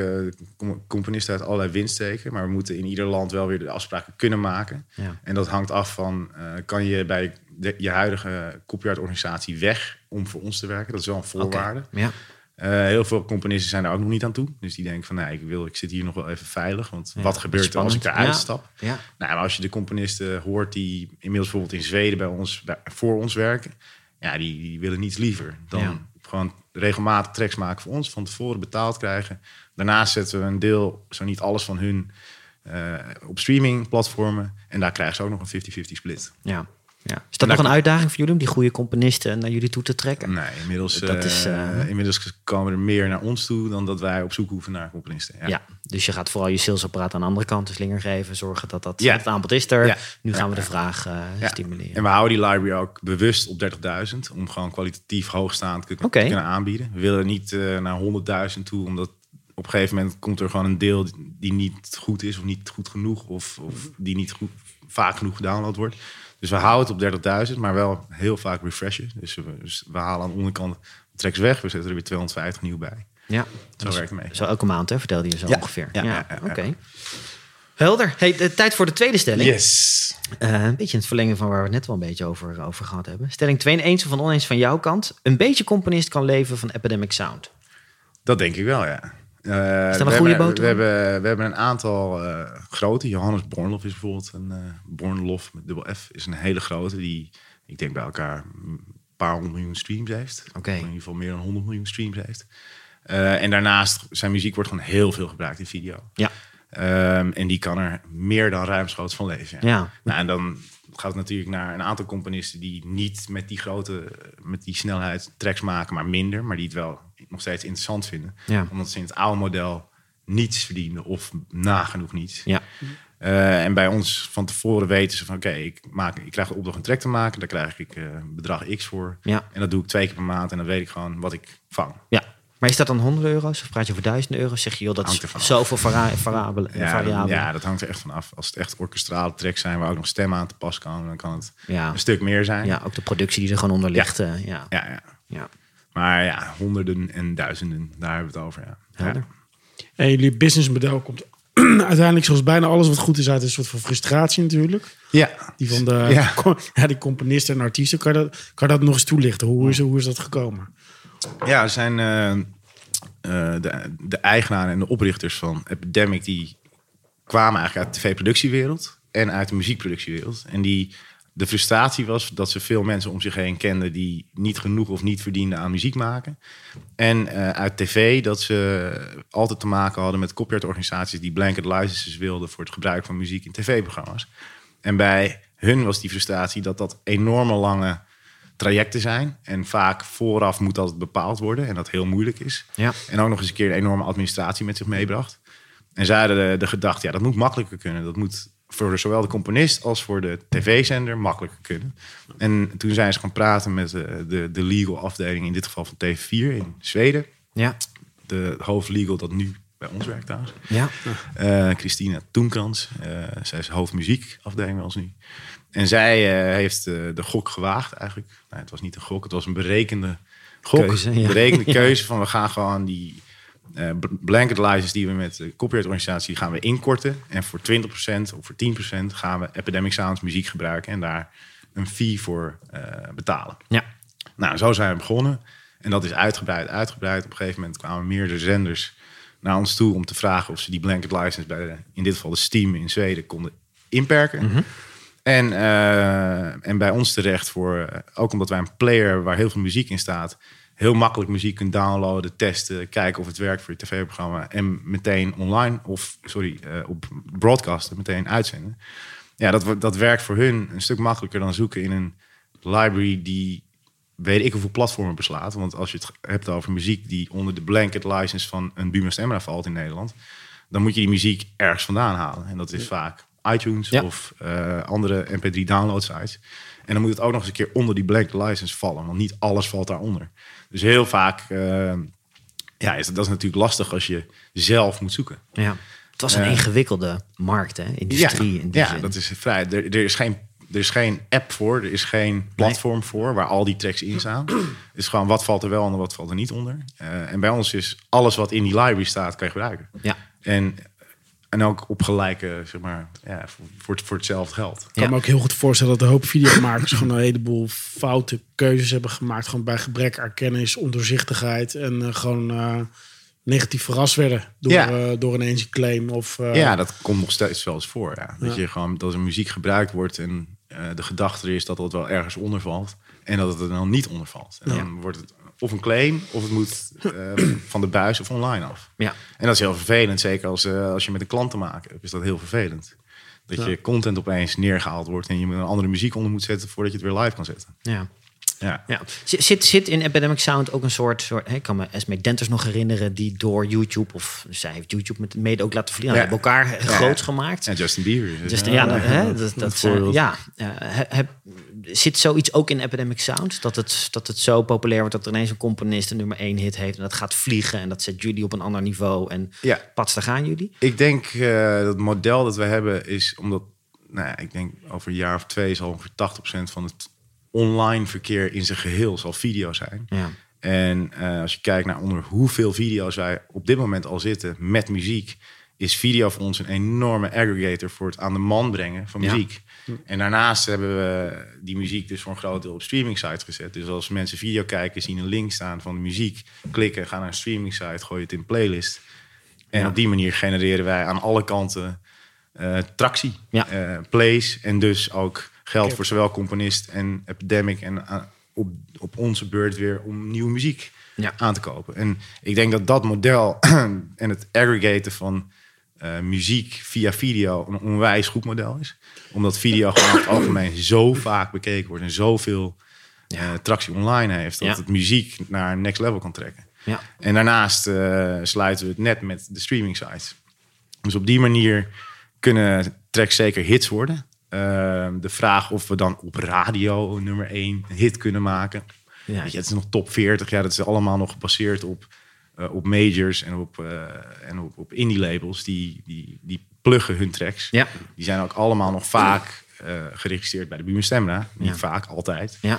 com- componisten uit allerlei windsteken. Maar we moeten in ieder land wel weer de afspraken kunnen maken. En dat hangt af van, eh, kan je bij de, je huidige copyright-organisatie weg om voor ons te werken? Dat is wel een voorwaarde. Ja. Eh, heel veel componisten zijn daar ook nog niet aan toe. Dus die denken van, nee, ik, wil, ik zit hier nog wel even veilig. Want Ja, wat gebeurt er als ik eruit Ja. stap? Ja. Nou, maar als je de componisten hoort die inmiddels bijvoorbeeld in Zweden bij ons, bij- voor ons werken, ja, die, die willen niets liever dan gewoon regelmatig tracks maken voor ons, van tevoren betaald krijgen. Daarnaast zetten we een deel, zo niet alles van hun, eh, op streaming platformen. En daar krijgen ze ook nog een 50-50 split. ja. Ja. Is dat nog een uitdaging voor jullie om die goede componisten naar jullie toe te trekken? Nee, inmiddels, Dat is, eh, inmiddels komen er meer naar ons toe dan dat wij op zoek hoeven naar componisten. Ja. Ja. dus je gaat vooral je salesapparaat aan de andere kant de slinger geven. Zorgen dat, dat Ja. het aanbod is er. Ja. Nu gaan we de vraag eh, stimuleren. En we houden die library ook bewust op 30.000 om gewoon kwalitatief hoogstaand te, kunnen aanbieden. We willen niet eh, naar 100.000 toe, omdat op een gegeven moment komt er gewoon een deel die niet goed is of niet goed genoeg of, of die niet goed, vaak genoeg gedownload wordt. Dus we houden het op 30.000, maar wel heel vaak refreshen. Dus we, dus we halen aan de onderkant tracks weg, we zetten er weer 250 nieuw bij. Ja, Zo werkt het mee. zo elke maand hè, vertelde je zo Ja. ongeveer. Ja, ja, ja, Oké. Helder. Hey, de tijd voor de tweede stelling. Yes! Eh, een beetje in het verlengen van waar we het net wel een beetje over, over gehad hebben. Stelling 2 eens of van oneens van jouw kant. Een beetje componist kan leven van Epidemic Sound. Dat denk ik wel, ja. Eh, we een goede hebben- boterham? We hebben, we hebben een aantal eh, grote. Johannes Bornlof is bijvoorbeeld een uh, Bornlof met dubbel F is een hele grote die ik denk bij elkaar een paar honderd miljoen streams heeft. Oké. In ieder geval meer dan 100 miljoen streams heeft. En daarnaast zijn muziek wordt gewoon heel veel gebruikt in video. Ja. Ehm, en die kan er meer dan ruimschoots van leven. Ja. Ja. Nou, en dan gaat het natuurlijk naar een aantal componisten die niet met die grote, met die snelheid tracks maken, maar minder, maar die het wel nog steeds interessant vinden. Ja. Omdat ze in het oude model niets verdienden of nagenoeg niets. Ja. Eh, en bij ons van tevoren weten ze van oké, ik ik, ik krijg de opdracht een track te maken, daar krijg ik eh, bedrag X voor. Ja. En dat doe ik twee keer per maand en dan weet ik gewoon wat ik vang. ja. Maar is dat dan 100 euro's of praat je over duizenden euro's? Zeg je, joh, dat Hangt is zoveel vari variabelen. Ja, variabelen. ja, dat hangt er echt van af. Als het echt orkestrale tracks zijn waar ook nog stemmen aan te pas komen, dan kan het Ja. een stuk meer zijn. Ja, ook de productie die er gewoon onder ligt. eh, ja. ja, ja. Ja. Maar ja, honderden en duizenden, daar hebben we het over. Ja. Helder. En jullie businessmodel komt [clears throat] uiteindelijk, zoals bijna alles wat goed is, uit een soort van frustratie natuurlijk. Ja. Die van de Ja. [laughs] ja. die componisten en artiesten. Kan dat, kan dat nog eens toelichten? Hoe is, hoe is dat gekomen? Ja, er zijn eh, eh, de, de eigenaren en de oprichters van Epidemic... die kwamen eigenlijk uit de tv-productiewereld en uit de muziekproductiewereld. En die, de frustratie was dat ze veel mensen om zich heen kenden... die niet genoeg of niet verdienden aan muziek maken. En eh, uit tv dat ze altijd te maken hadden met copyrightορganisaties... die blanket licenses wilden voor het gebruik van muziek in tv-programma's. En bij hun was die frustratie dat dat enorme lange trajecten zijn. En vaak vooraf moet dat bepaald worden. En dat heel moeilijk is. Ja. En ook nog eens een keer een enorme administratie met zich meebracht. En zij hadden de, de gedachte, ja, dat moet makkelijker kunnen. Dat moet voor zowel de componist als voor de tv-zender makkelijker kunnen. En toen zijn ze gaan praten met de, de, de legal afdeling, in dit geval van TV4 in Zweden. Ja. De hoofdlegal dat nu bij ons werkt trouwens. Ja. Eh, Christina Toenkrans. Eh, zij is hoofdmuziekafdeling bij ons nu. En zij eh, heeft eh, de gok gewaagd eigenlijk. Nou, het was niet een gok, het was een berekende Gok, keuze. ja. Berekende [laughs] keuze van we gaan gewoon die b- blanket license die we met de copyrightorganisatie die gaan we inkorten. En voor 20% of voor 10% gaan we Epidemic Sounds muziek gebruiken en daar een fee voor eh, betalen. Ja. Nou, zo zijn we begonnen. En dat is uitgebreid, uitgebreid. Op een gegeven moment kwamen meerdere zenders naar ons toe om te vragen of ze die blanket license bij de, in dit geval de Steam in Zweden konden inperken. En, eh, en bij ons terecht voor, ook omdat wij een player waar heel veel muziek in staat, heel makkelijk muziek kunt downloaden, testen, kijken of het werkt voor je tv-programma en meteen online of sorry, eh, op broadcasten, meteen uitzenden. Ja, dat, dat werkt voor hun een stuk makkelijker dan zoeken in een library die weet ik hoeveel platformen beslaat. Want als je het hebt over muziek die onder de blanket license van een Buma Stemra valt in Nederland, dan moet je die muziek ergens vandaan halen. En dat is vaak iTunes Ja. of eh, andere MP3 download sites. En dan moet het ook nog eens een keer onder die blanket license vallen, want niet alles valt daaronder. Dus heel vaak, eh, ja, is, dat is natuurlijk lastig als je zelf moet zoeken. ja. Het was een Eh, ingewikkelde markt, hè? Industrie in die ja, zin. dat is vrij. Er, er, is geen, er is geen app voor, er is geen platform voor waar al die tracks in staan. Het is gewoon wat valt er wel en wat valt er niet onder. Eh, en bij ons is alles wat in die library staat, kan je gebruiken. Ja. En, en ook op gelijke, zeg maar, ja, voor, voor, het, voor hetzelfde geld. Ik kan Ja. me ook heel goed voorstellen dat een hoop videomakers gewoon een heleboel foute keuzes hebben gemaakt. Gewoon bij gebrek aan kennis, ondoorzichtigheid en eh, gewoon eh, negatief verrast werden door, Ja. eh, door ineens een claim. Of, eh, Ja, dat komt nog steeds wel eens voor. Ja. Dat Ja. je gewoon dat er muziek gebruikt wordt en eh, de gedachte er is dat het wel ergens onder valt. En dat het er dan niet onder valt. En dan wordt het of een claim of het moet eh, [clears throat] van de buis of online af. Ja. En dat is heel vervelend, zeker als, eh, als je met een klant te maken hebt. Is dat heel vervelend. Dat Ja. je content opeens neergehaald wordt en je een andere muziek onder moet zetten voordat je het weer live kan zetten. Ja. Ja. Ja. Zit, zit, in Epidemic Sound ook een soort... soort hè, ik kan me Esme Denters nog herinneren... die door YouTube, of zij heeft YouTube met mede ook laten vliegen... Ja. hebben elkaar Ja. groots gemaakt. En Justin Bieber. Ja, ja, dat, hè, dat, voorbeeld. ja. eh, heb, zit zoiets ook in Epidemic Sound? Dat het, dat het zo populair wordt dat er ineens een componist een nummer één hit heeft... en dat gaat vliegen en dat zet jullie op een ander niveau... en Ja. pats, daar gaan jullie? Ik denk eh, dat het model dat we hebben is omdat, nou ja, ik denk over een jaar of twee zal ongeveer 80% van het online verkeer in zijn geheel zal video zijn. Ja. En eh, als je kijkt naar onder hoeveel video's wij op dit moment al zitten met muziek, is video voor ons een enorme aggregator voor het aan de man brengen van Ja. muziek. En daarnaast hebben we die muziek dus voor een groot deel op streaming sites gezet. Dus als mensen video kijken, zien een link staan van de muziek, klikken, gaan naar een streaming site, gooi je het in playlist. En Ja. op die manier genereren wij aan alle kanten eh, tractie, Ja. eh, plays en dus ook geld voor zowel componist en epidemic en eh, op, op onze beurt weer om nieuwe muziek Ja. aan te kopen. En ik denk dat dat model [clears throat] en het aggregaten van eh, muziek via video een onwijs goed model is. Omdat video gewoon het algemeen zo vaak bekeken wordt en zoveel eh, tractie online heeft, dat Ja. het muziek naar een next level kan trekken. Ja. En daarnaast eh, sluiten we het net met de streaming sites. Dus op die manier kunnen tracks zeker hits worden. Eh, de vraag of we dan op radio nummer 1 een hit kunnen maken. Ja. Weet je, het is nog top 40. Ja, dat is allemaal nog gebaseerd op, eh, op majors en op, eh, en op, op indie labels. Die, die, die pluggen hun tracks. Ja. Die zijn ook allemaal nog vaak eh, geregistreerd bij de Buma Stemra. Niet Ja. vaak, altijd. Ja.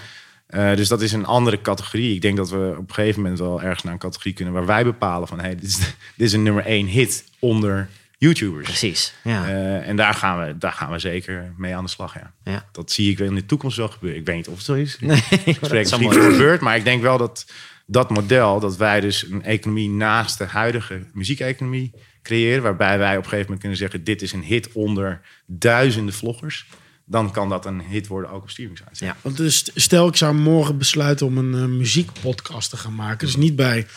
Dus dat is een andere categorie. Ik denk dat we op een gegeven moment wel ergens naar een categorie kunnen waar wij bepalen van hey, dit, is, [laughs] dit is een nummer één hit onder YouTubers. Precies. Ja. Eh, en daar gaan, we, daar gaan we zeker mee aan de slag. Ja. Ja. Dat zie ik wel in de toekomst wel gebeuren. Ik weet niet of het zo is. Nee, Ik spreek [laughs] voor mooi gebeurt, maar ik denk wel dat dat model, dat wij dus een economie naast de huidige muziekeconomie creëren, waarbij wij op een gegeven moment kunnen zeggen: dit is een hit onder duizenden vloggers. Dan kan dat een hit worden ook op streaming sites. Ja. Want dus stel ik zou morgen besluiten om een eh, muziekpodcast te gaan maken. Dus niet bij,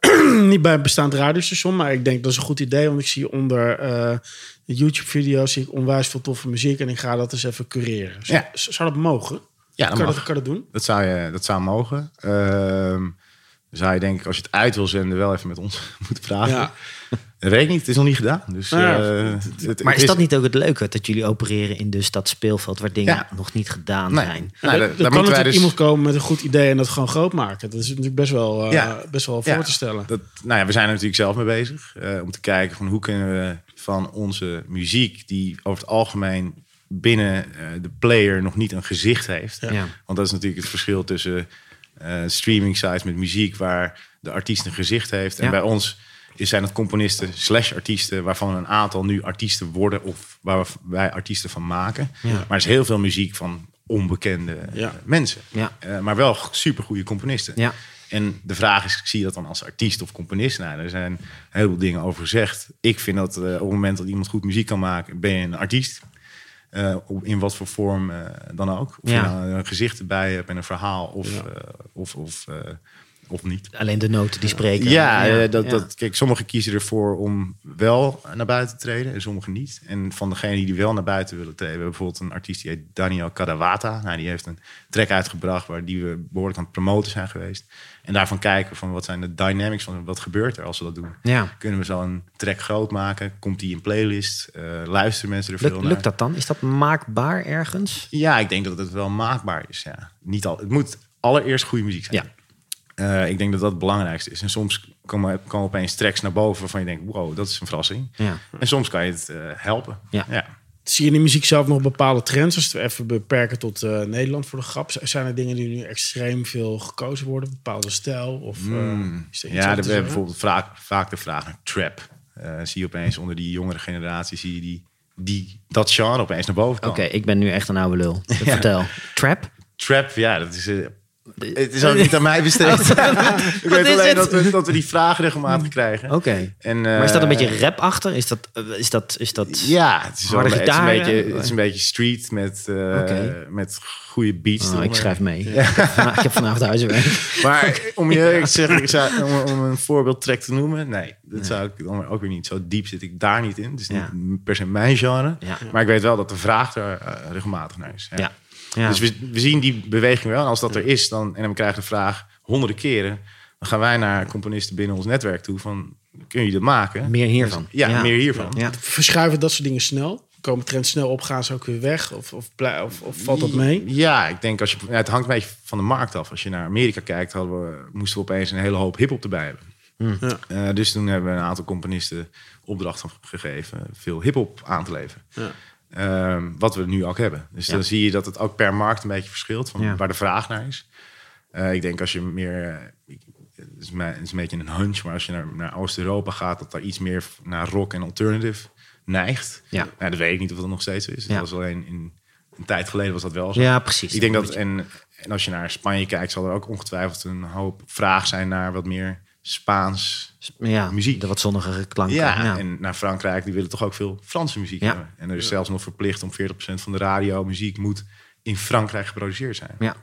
[clears throat] niet bij een bestaand radiostation. Maar ik denk dat is een goed idee. Want ik zie onder eh, de YouTube-video's zie ik onwijs veel toffe muziek. En ik ga dat eens even cureren. Zou, Ja. zou dat mogen? Ja, dat kan, mag. dat, kan dat doen? Dat zou, je, dat zou mogen. Ehm zou je denk ik, als je het uit wil zenden, wel even met ons [laughs] moeten praten. Ja. Dat weet ik niet, het is nog niet gedaan. Dus, Ja, eh, het- het- het Maar is dat niet ook het leuke? Dat jullie opereren in dus dat speelveld waar dingen Ja. nog niet gedaan Nee. zijn. Nou, er er kan moeten wij natuurlijk dus- iemand komen met een goed idee en dat gewoon groot maken. Dat is natuurlijk best wel, eh, Ja. best wel Ja, voor te stellen. Dat, nou ja, we zijn er natuurlijk zelf mee bezig. eh, om te kijken van hoe kunnen we van onze muziek, die over het algemeen binnen eh, de player nog niet een gezicht heeft. Ja. Want dat is natuurlijk het verschil tussen eh, streaming sites met muziek, waar de artiest een gezicht heeft. En Ja. bij ons is, zijn het componisten slash artiesten, waarvan een aantal nu artiesten worden of waar wij artiesten van maken. Ja. Maar er is heel veel muziek van onbekende Ja. mensen. Ja. Eh, maar wel super goede componisten. Ja. En de vraag is, zie je dat dan als artiest of componist? Nou, er zijn een heleboel dingen over gezegd. Ik vind dat eh, op het moment dat iemand goed muziek kan maken, ben je een artiest. Eh, in wat voor vorm dan ook. Of je nou een gezicht erbij hebt en een verhaal of, of, of, of niet. Alleen de noten die spreken. Ja, eh, dat, ja. Dat, kijk, sommigen kiezen ervoor om wel naar buiten te treden en sommigen niet. En van degenen die wel naar buiten willen treden, we hebben bijvoorbeeld een artiest die heet Daniel Kadawata. Nou, die heeft een track uitgebracht waar die we behoorlijk aan het promoten zijn geweest. En daarvan kijken van wat zijn de dynamics van wat gebeurt er als we dat doen. Ja. Kunnen we zo'n track groot maken? Komt die in playlist? Eh, luisteren mensen er veel naar? lukt dat dan? Is dat maakbaar ergens? Ja, ik denk dat het wel maakbaar is. Ja. Niet al, het moet allereerst goede muziek zijn. Ja. Eh, ik denk dat dat het belangrijkste is. En soms komen, komen opeens tracks naar boven waarvan je denkt, wow, dat is een verrassing. Ja. En soms kan je het eh, helpen. Ja. Zie je in de muziek zelf nog bepaalde trends? Als we even beperken tot eh, Nederland voor de grap. Zijn er dingen die nu extreem veel gekozen worden? Bepaalde stijl? Of, eh, Mm. is er iets Ja, we hebben bijvoorbeeld vaak, vaak de vraag naar trap. Eh, zie je opeens onder die jongere generatie, zie je die, die, dat genre opeens naar boven Oké, komen. ik ben nu echt een oude lul. [laughs] Vertel. Trap? Trap, ja, dat is, Het is ook niet aan mij besteed. [laughs] ik weet alleen het? dat we, dat we die vragen regelmatig krijgen. Oké. En, Maar is dat een eh, beetje rap achter? Is dat, eh, is dat, is dat... Ja, het is, wel, Harde het is, een beetje, het is een beetje street met, eh, met goede beats. Oh, ik schrijf mee. Ik heb vana- ik heb vanavond huiswerk. [laughs] Maar om je ik zeg, ik zou, om, om een voorbeeldtrack te noemen, nee, dat zou ik dan ook weer niet. Zo diep zit ik daar niet in. Het is Ja. niet per se mijn genre. Ja. Maar ik weet wel dat de vraag er eh, regelmatig naar is. Ja. Ja. Dus we, we zien die beweging wel. En als dat er is, dan, en dan krijgen de vraag honderden keren, dan gaan wij naar componisten binnen ons netwerk toe van, kun je dat maken? Meer hiervan. Dus- ja, meer hiervan. Ja. Verschuiven dat soort dingen snel? Komen trends snel op, gaan ze ook weer weg? Of, of, of, of valt dat mee? Ja, ik denk als je. ja, het hangt een beetje van de markt af. Als je naar Amerika kijkt, hadden we, moesten we opeens een hele hoop hip-hop erbij hebben. Ja. Eh, dus toen hebben we een aantal componisten opdracht van gegeven veel hip-hop aan te leveren. Ja. Ehm, wat we nu ook hebben. Dus Ja. dan zie je dat het ook per markt een beetje verschilt van Ja. waar de vraag naar is. Eh, ik denk als je meer. eh, het, is mijn- het is een beetje een hunch, maar als je naar, naar Oost-Europa gaat, dat daar iets meer naar rock en alternative neigt. Ja. Nou, dat weet ik niet of dat nog steeds is. Ja. Dat was alleen in een tijd geleden was dat wel zo. Ja, precies. Ik denk dat, en, en als je naar Spanje kijkt, zal er ook ongetwijfeld een hoop vraag zijn naar wat meer Spaans. ja, muziek. De wat zonnigere klanken. Ja, Ja, en naar Frankrijk, die willen toch ook veel Franse muziek Ja. hebben. En er is zelfs nog verplicht om 40% van de radio muziek moet in Frankrijk geproduceerd zijn. Ja.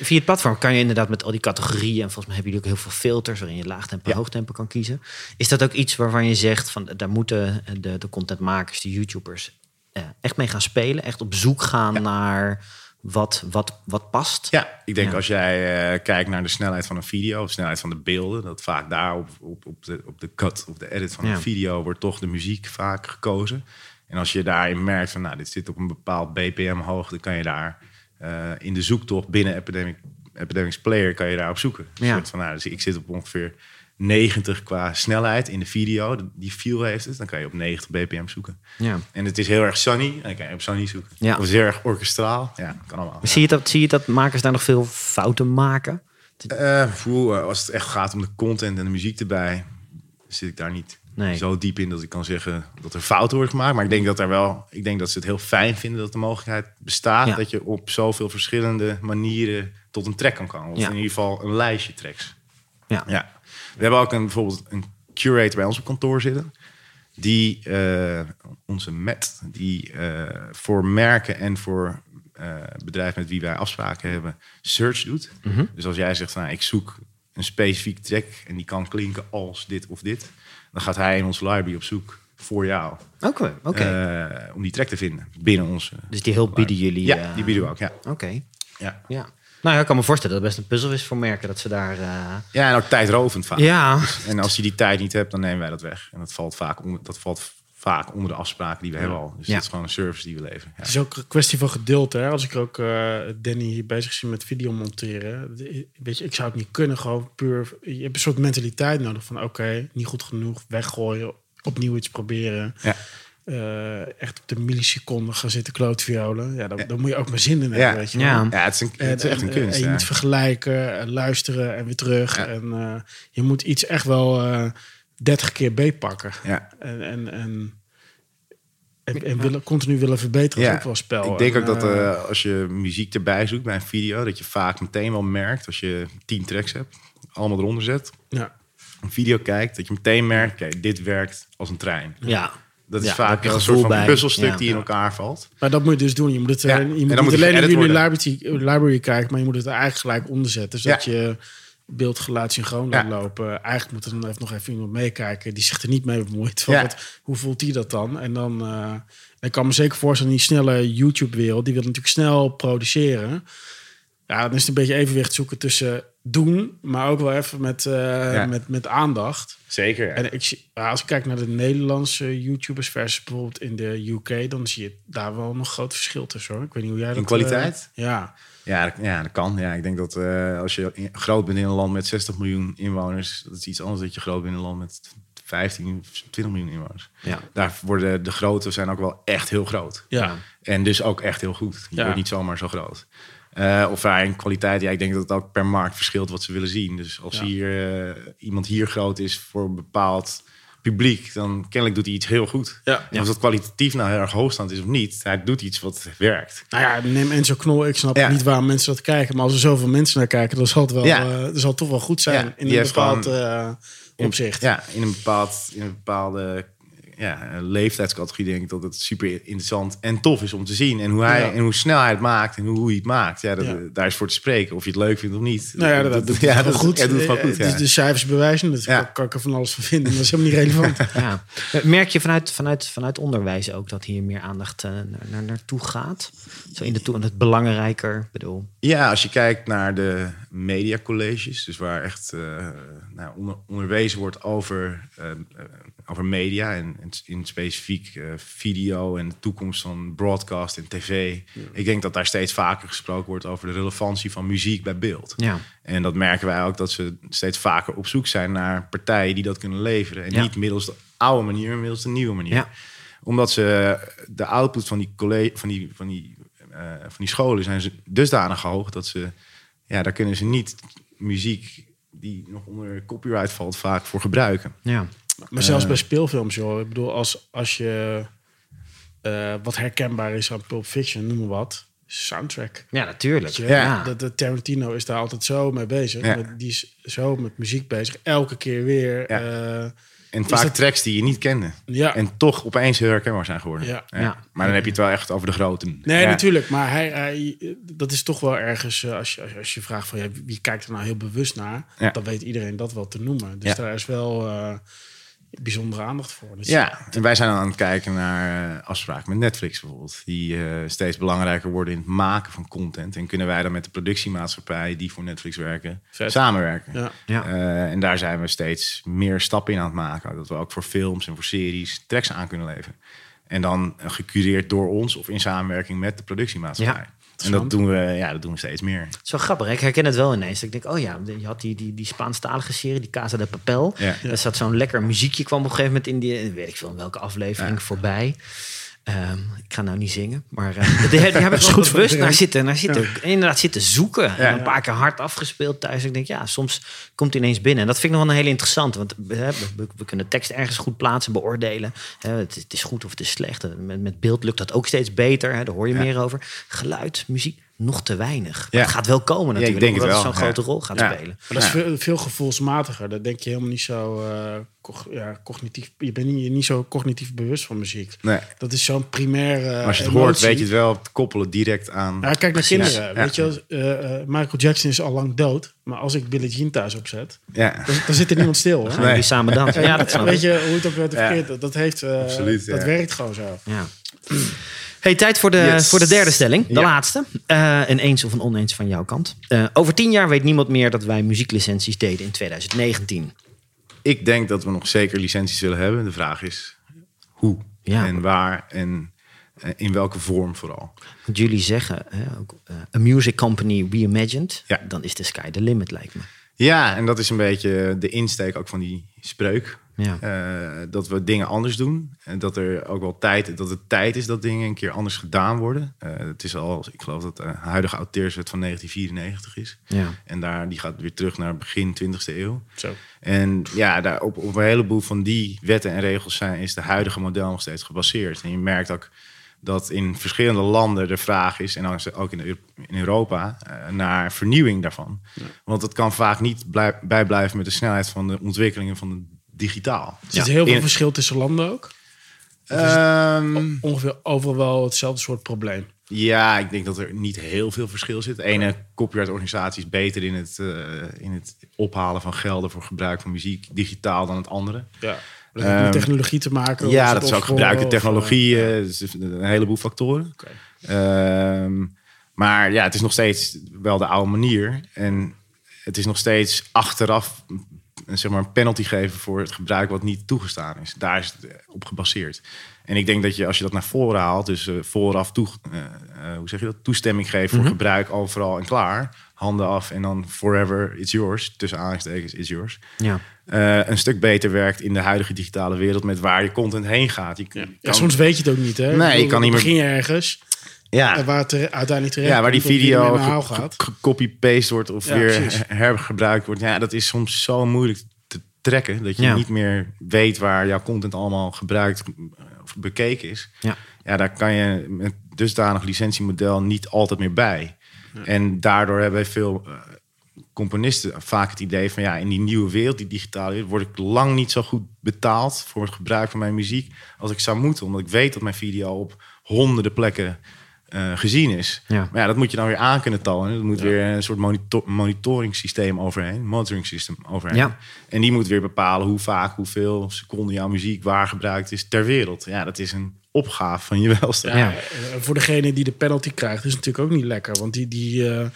Via het platform kan je inderdaad met al die categorieën... en volgens mij hebben jullie ook heel veel filters... waarin je laagtempo en Ja. hoogtempo kan kiezen. Is dat ook iets waarvan je zegt... van daar moeten de, de contentmakers, de YouTubers... eh, echt mee gaan spelen? Echt op zoek gaan naar wat, wat, wat past? Ja, ik denk Ja. als jij eh, kijkt naar de snelheid van een video, de snelheid van de beelden, dat vaak daar op, op, op, de, op de cut, op de edit van Ja. een video, wordt toch de muziek vaak gekozen. En als je daarin merkt van, nou, dit zit op een bepaald BPM hoogte, kan je daar eh, in de zoektocht binnen Epidemic, Epidemics Player kan je daar op zoeken. Een Ja. soort van, nou, dus ik zit op ongeveer 90 qua snelheid in de video, die feel heeft het, dan kan je op 90 BPM zoeken. Ja. En het is heel erg sunny, dan kan je op sunny zoeken. Ja. Of het is heel erg orkestraal, ja, kan allemaal. Zie, je dat, zie je dat makers daar nog veel fouten maken? Poeh, als het echt gaat om de content en de muziek erbij, zit ik daar niet Nee. zo diep in dat ik kan zeggen dat er fouten worden gemaakt. Maar ik denk dat er wel, ik denk dat ze het heel fijn vinden dat de mogelijkheid bestaat Ja. dat je op zoveel verschillende manieren tot een track kan komen. Of Ja. in ieder geval een lijstje tracks. Ja. Ja. We hebben ook een, bijvoorbeeld een curator bij ons op kantoor zitten. Die, eh, onze Matt, die eh, voor merken en voor eh, bedrijven met wie wij afspraken hebben, search doet. Mhm. Dus als jij zegt, van, nou, ik zoek een specifiek track en die kan klinken als dit of dit, dan gaat hij in onze library op zoek voor jou. Oké, oké. om die track te vinden binnen onze. dus die hulp bieden jullie... Ja, die bieden we ook. Ja. Oké, Ja. ja. Nou ja, ik kan me voorstellen dat het best een puzzel is voor merken... dat ze daar... eh, ja, en ook tijdrovend vaak. Ja, En als je die tijd niet hebt, dan nemen wij dat weg. En dat valt vaak onder, dat valt vaak onder de afspraken die we hebben al. Dus Ja. dat is gewoon een service die we leveren. Ja. Het is ook een kwestie van geduld. Hè? Als ik ook eh, Danny hier bezig zie met video monteren. Weet je, ik zou het niet kunnen. Gewoon puur. Je hebt een soort mentaliteit nodig van oké, niet goed genoeg, weggooien, opnieuw iets proberen. Ja. Eh, echt op de milliseconde gaan zitten klootviolen. Ja, dan, moet je ook maar zin in hebben. Ja. Weet je wel. ja. Ja, het is, een, En, het is echt een en- kunst. En je ja. moet vergelijken, en luisteren en weer terug. Ja. En eh, je moet iets echt wel eh 30 keer beetpakken. Ja. En, en, en, en, en willen, continu willen verbeteren is Ja, ook wel spel. Ik denk En, ook dat als je muziek erbij zoekt bij een video, dat je vaak meteen wel merkt als je tien tracks hebt, allemaal eronder zet, ja. een video kijkt, dat je meteen merkt, oké, dit werkt als een trein. ja. Dat is Ja, vaak je wel een gevoel soort van bij. puzzelstuk Ja. die in elkaar valt. Maar dat moet je dus doen. Je moet het Ja, eh, je en moet dan niet moet alleen jullie worden. library, library kijken, maar je moet het er eigenlijk gelijk onderzetten. Zodat Ja. je beeld, geluid, synchroon laat Ja. lopen. Eigenlijk moet er dan even nog even iemand meekijken die zich er niet mee bemoeit. Van Ja. wat, hoe voelt die dat dan? En dan eh, ik kan me zeker voorstellen, die snelle YouTube-wereld, die wil natuurlijk snel produceren. Ja, dan is het een beetje evenwicht zoeken tussen doen, maar ook wel even met, eh, Ja. met, met aandacht. Zeker. ja. En ik zie, ja, als ik kijk naar de Nederlandse YouTubers versus bijvoorbeeld in de UK, dan zie je daar wel nog groot verschil tussen hoor. Ik weet niet hoe jij dat... In kwaliteit? eh, ja. Ja, dat, ja, dat kan. Ja, ik denk dat eh, als je in- groot bent in een land met 60 miljoen inwoners, dat is iets anders dat je groot bent in een land met 15, 20 miljoen inwoners. Ja. Daar worden de grote zijn ook wel echt heel groot. Ja. En dus ook echt heel goed. Je Ja. wordt niet zomaar zo groot. Eh, of ja, in kwaliteit, ja, ik denk dat het ook per markt verschilt wat ze willen zien. Dus als Ja. hier eh, iemand hier groot is voor een bepaald publiek, dan kennelijk doet hij iets heel goed. Ja. En Of dat kwalitatief nou heel erg hoogstand is of niet, hij doet iets wat werkt. Nou ja, neem Enzo Knol. Ik snap Ja. niet waarom mensen dat kijken. Maar als er zoveel mensen naar kijken, dan zal het, wel, Ja. eh, dan zal het toch wel goed zijn. In een bepaald gewoon- opzicht. Ja, in een, bepaald, in een bepaalde ja, leeftijdscategorie denk ik dat het super interessant en tof is om te zien. En hoe, hij, Ja. en hoe snel hij het maakt en hoe, hoe hij het maakt. Ja, dat, Ja. daar is voor te spreken. Of je het leuk vindt of niet. Nou ja, dat, dat, doet ja, dat- goed. ja, doet het wel Eh, goed. dus Ja. de cijfers bewijzen het. Ja. Kan, ik er van alles van vinden. Dat is helemaal niet relevant. [laughs] Ja. Merk je vanuit, vanuit, vanuit onderwijs ook dat hier meer aandacht eh, naar, naar, naartoe gaat? Zo in de toe, het belangrijker. Bedoel, Ja, als je kijkt naar de mediacolleges, dus waar echt eh, nou, onder, onderwezen wordt over, eh, eh, over media en, en in specifiek eh, video en de toekomst van broadcast en tv. Ik denk dat daar steeds vaker gesproken wordt over de relevantie van muziek bij beeld. ja. En dat merken wij ook dat ze steeds vaker op zoek zijn naar partijen die dat kunnen leveren. En Ja. niet middels de oude manier, maar middels de nieuwe manier. Ja. Omdat ze de output van die, colle- van die, van die, eh, van die scholen zijn ze dusdanig hoog dat ze, ja, daar kunnen ze niet muziek die nog onder copyright valt vaak voor gebruiken. ja. Maar zelfs bij speelfilms, joh. Ik bedoel, als, als je eh, wat herkenbaar is aan Pulp Fiction, noem maar wat. Soundtrack. Ja, natuurlijk. Je? Ja. Dat, de Tarantino is daar altijd zo mee bezig. Ja. Met, die is zo met muziek bezig. Elke keer weer. Ja. eh, En vaak dat- tracks die je niet kende. ja. En toch opeens heel herkenbaar zijn geworden. Ja. Ja. Maar dan heb je het wel echt over de grote. Nee, Ja. natuurlijk. Maar hij, hij, dat is toch wel ergens, eh, als je, als je- als je vraagt van ja, wie kijkt er nou heel bewust naar, Ja. dan weet iedereen dat wel te noemen. Dus Ja. daar is wel eh, bijzondere aandacht voor. Dus Ja, en wij zijn dan aan het kijken naar eh, afspraken met Netflix bijvoorbeeld. Die eh, steeds belangrijker worden in het maken van content. En kunnen wij dan met de productiemaatschappij die voor Netflix werken, Vet. samenwerken. Ja. Ja. Eh, en daar zijn we steeds meer stappen in aan het maken. Dat we ook voor films en voor series tracks aan kunnen leveren. En dan gecureerd door ons of in samenwerking met de productiemaatschappij. Ja. En dat doen, we, ja, dat doen we steeds meer. Zo grappig. hè? Ik herken het wel ineens. Ik denk, oh ja, je had die, die, die Spaanstalige serie, die Casa de Papel. Ja. Daar zat zo'n lekker muziekje, kwam op een gegeven moment in die, weet ik veel, in welke aflevering voorbij. Ehm, ik ga nou niet zingen, maar uh, die, die heb ik [laughs] goed bewust naar zitten, naar zitten, inderdaad zitten zoeken. En een paar keer hard afgespeeld thuis. Ik denk, ja, soms komt hij ineens binnen. En dat vind ik nog wel een hele interessante, want hè, we, we kunnen tekst ergens goed plaatsen, beoordelen. Hè, het, het is goed of het is slecht. Met, met beeld lukt dat ook steeds beter. Hè, daar hoor je meer over. Geluid, muziek, nog te weinig. Maar Ja. het gaat wel komen Ja, ik natuurlijk, denk omdat wel, het zo'n ja. grote rol gaat Ja. spelen. Maar dat is Ja. veel, veel gevoelsmatiger. Dat denk je helemaal niet zo eh, co- ja, cognitief. Je bent niet, niet zo cognitief bewust van muziek. Nee. Dat is zo'n primaire. Maar als je het emotie. hoort, weet je het wel te koppelen direct aan. Ja, kijk naar kinderen. Ja. Weet je, eh, eh, Michael Jackson is al lang dood. Maar als ik Billie Jean thuis opzet, Ja. dan, dan zit er niemand stil. Hoor. Gaan jullie samen dansen? Ja, dat weet ik. je hoe het ook werd verkeerd? Dat, dat heeft, eh, Absoluut, dat ja. werkt gewoon zo. Ja. Hey, tijd voor de, Yes. voor de derde stelling. De Ja. laatste. Eh, een eens of een oneens van jouw kant. Eh, over tien jaar weet niemand meer dat wij muzieklicenties deden in 2019. Ik denk dat we nog zeker licenties zullen hebben. De vraag is hoe Ja. en waar en eh, in welke vorm vooral. Want jullie zeggen, hè, ook, a music company reimagined. Ja. Dan is the sky the limit, lijkt me. Ja, en dat is een beetje de insteek ook van die spreuk. Ja. Eh, dat we dingen anders doen. En dat er ook wel tijd, dat het tijd is dat dingen een keer anders gedaan worden. Eh, het is al, ik geloof dat de huidige auteurswet van 1994 is. Ja. En daar, die gaat weer terug naar begin 20e eeuw. Zo. En ja, daar op, op een heleboel van die wetten en regels zijn, is de huidige model nog steeds gebaseerd. En je merkt ook dat in verschillende landen de vraag is, en dan ook in, Europa, eh, naar vernieuwing daarvan. Want het kan vaak niet blij- bijblijven met de snelheid van de ontwikkelingen van de digitaal. Er zit heel veel In- verschil tussen landen ook. Ehm, Ongeveer overal wel hetzelfde soort probleem. ja, ik denk dat er niet heel veel verschil zit. De ene copyright-organisatie is beter in het, eh, in het ophalen van gelden voor gebruik van muziek digitaal dan het andere. Ja. Dat heeft met Ehm, technologie te maken. Ja, dat is ook of, eh, technologie. eh, dus een heleboel factoren. Ehm, maar ja, het is nog steeds wel de oude manier. En het is nog steeds achteraf een, zeg maar, een penalty geven voor het gebruik wat niet toegestaan is. Daar is het eh, op gebaseerd. En ik denk dat je als je dat naar voren haalt, dus eh, vooraf toe, eh, eh, hoe zeg je dat, toestemming geeft voor gebruik overal en klaar, handen af en dan forever it's yours, tussen aanhalingstekens it's yours. Ja. eh, een stuk beter werkt in de huidige digitale wereld met waar je content heen gaat. Je Ja. kan- Ja, soms weet je het ook niet, hè? Ik Nee, bedoel, je kan niet meer- begin je ergens ja. waar het er uiteindelijk terecht Ja, waar die video ermee naar haal ge- gaat. ge- copy-paste wordt of Ja, weer precies. hergebruikt wordt. Ja, dat is soms zo moeilijk te, trekken. Dat je Ja. niet meer weet waar jouw content allemaal gebruikt of bekeken is. Ja. Ja, daar kan je met dusdanig licentiemodel niet altijd meer bij. En daardoor hebben veel eh, componisten vaak het idee van ja, in die nieuwe wereld, die digitale wereld, word ik lang niet zo goed betaald voor het gebruik van mijn muziek als ik zou moeten. Omdat ik weet dat mijn video op honderden plekken eh, gezien is. Ja. Maar ja, dat moet je dan weer aan kunnen tonen. Er moet weer een soort monitor monitoring systeem overheen, monitoring system overheen. Ja. En die moet weer bepalen hoe vaak, hoeveel seconden jouw muziek waar gebruikt is ter wereld. Ja, dat is een opgave van je welstand. Ja, Ja. eh, Voor degene die de penalty krijgt, is het natuurlijk ook niet lekker. Want die, die eh,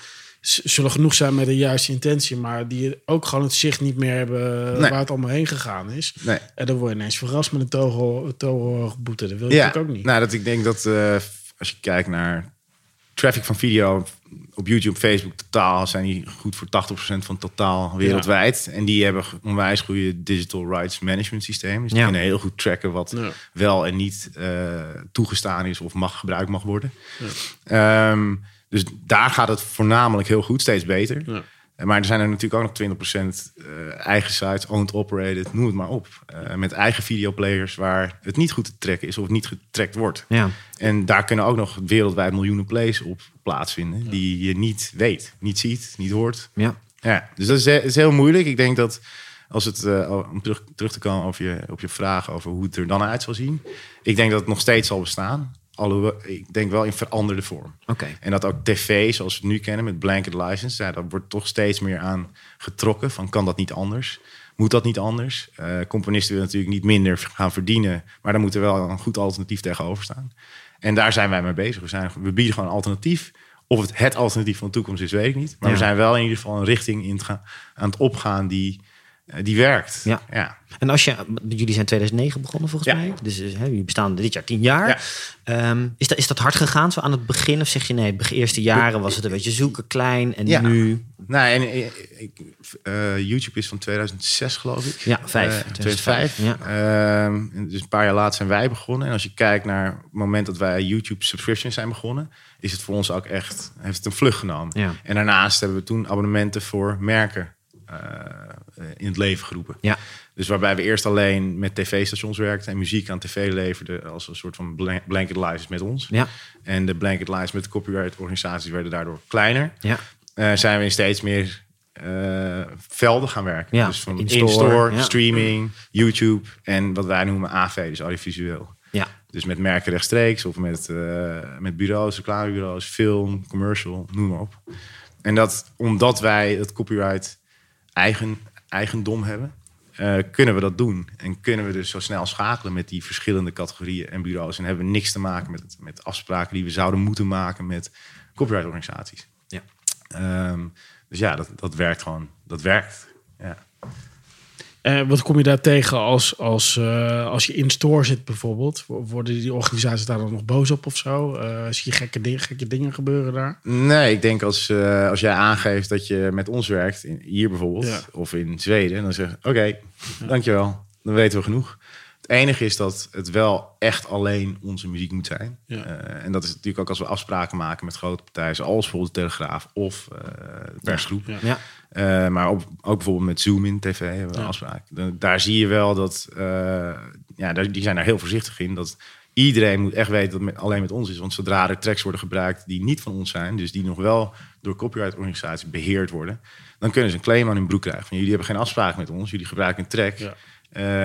zullen genoeg zijn met de juiste intentie, maar die ook gewoon het zicht niet meer hebben Nee. waar het allemaal heen gegaan is. Nee. En dan word je ineens verrast met een togo- torenhoge boete. Dat wil je Ja, natuurlijk ook niet. nou, dat ik denk dat eh, als je kijkt naar traffic van video op YouTube, Facebook, totaal zijn die goed voor 80% van totaal wereldwijd. En die hebben onwijs goede digital rights management systeem. Dus die Ja. kunnen heel goed tracken wat Ja. wel en niet eh, toegestaan is of mag gebruikt mag worden. Ehm, dus daar gaat het voornamelijk heel goed, steeds beter. Maar er zijn er natuurlijk ook nog 20% eh, eigen sites, owned, operated, noem het maar op. Eh, met eigen videoplayers waar het niet goed te trekken is of niet getrackt wordt. Ja. En daar kunnen ook nog wereldwijd miljoenen plays op plaatsvinden. Die je niet weet, niet ziet, niet hoort. Ja. Ja, dus dat is heel moeilijk. Ik denk dat als het, eh, om terug, terug te komen over je, op je vraag over hoe het er dan uit zal zien. Ik denk dat het nog steeds zal bestaan. Alhoewel, ik denk wel in veranderde vorm. Oké. En dat ook tv, zoals we het nu kennen met blanket license, ja, daar wordt toch steeds meer aan getrokken. Van kan dat niet anders? Moet dat niet anders? Eh, componisten willen natuurlijk niet minder gaan verdienen, maar daar moet er wel een goed alternatief tegenover staan. En daar zijn wij mee bezig. We, zijn, we bieden gewoon een alternatief. Of het het alternatief van de toekomst is, weet ik niet. Maar Ja. we zijn wel in ieder geval een richting in het gaan, aan het opgaan die, die werkt. Ja. ja. En als je, jullie zijn 2009 begonnen volgens Ja. mij. Dus eh, hè, jullie bestaan dit jaar tien jaar. Ja. Ehm, is, dat, is dat hard gegaan zo aan het begin? Of zeg je nee, de eerste jaren was het een beetje zoeken, klein. En Ja. nu, Nou, en eh, ik, eh, YouTube is van 2006, geloof ik. Ja, vijf. Eh, 2005. 2005, Ehm, dus een paar jaar later zijn wij begonnen. En als je kijkt naar het moment dat wij YouTube subscriptions zijn begonnen, is het voor ons ook echt, heeft het een vlucht genomen. Ja. En daarnaast hebben we toen abonnementen voor merken eh, in het leven geroepen. ja, Dus waarbij we eerst alleen met tv-stations werkten en muziek aan tv leverden als een soort van blan- blanket license met ons. ja, En de blanket license met de copyright organisaties werden daardoor kleiner ja. eh, zijn we in steeds meer eh, velden gaan werken. Ja, dus van in-store, ja. streaming, YouTube en wat wij noemen AV, dus audiovisueel. ja. Dus met merken rechtstreeks of met, eh, met bureaus, reclamebureaus, film, commercial, noem maar op. En dat omdat wij het copyright eigen, eigendom hebben, eh, kunnen we dat doen. En kunnen we dus zo snel schakelen met die verschillende categorieën en bureaus. En hebben we niks te maken met, met afspraken die we zouden moeten maken met copyright-organisaties. Ja. Ehm, dus ja, dat, dat werkt gewoon. Dat werkt. Ja. Eh, wat kom je daar tegen als, als, eh, als je in store zit bijvoorbeeld? Worden die organisaties daar dan nog boos op of zo? Eh, zie je gekke, dingen, gekke dingen gebeuren daar? Nee, ik denk als, eh, als jij aangeeft dat je met ons werkt, in, hier bijvoorbeeld, Ja. of in Zweden, dan zeg je: Oké, dankjewel, dan weten we genoeg. Het enige is dat het wel echt alleen onze muziek moet zijn. Ja. Eh, en dat is natuurlijk ook als we afspraken maken met grote partijen, zoals bijvoorbeeld de Telegraaf of eh, de persgroep. Ja. Ja. Eh, maar ook, ook bijvoorbeeld met Zoom in tv hebben we Ja. afspraken. Da- Daar zie je wel dat, eh, ja, daar, die zijn daar heel voorzichtig in. Dat iedereen moet echt weten dat het met, alleen met ons is. Want zodra er tracks worden gebruikt die niet van ons zijn, dus die nog wel door copyright-organisaties beheerd worden, dan kunnen ze een claim aan hun broek krijgen. Van jullie hebben geen afspraak met ons, jullie gebruiken een track. Ja.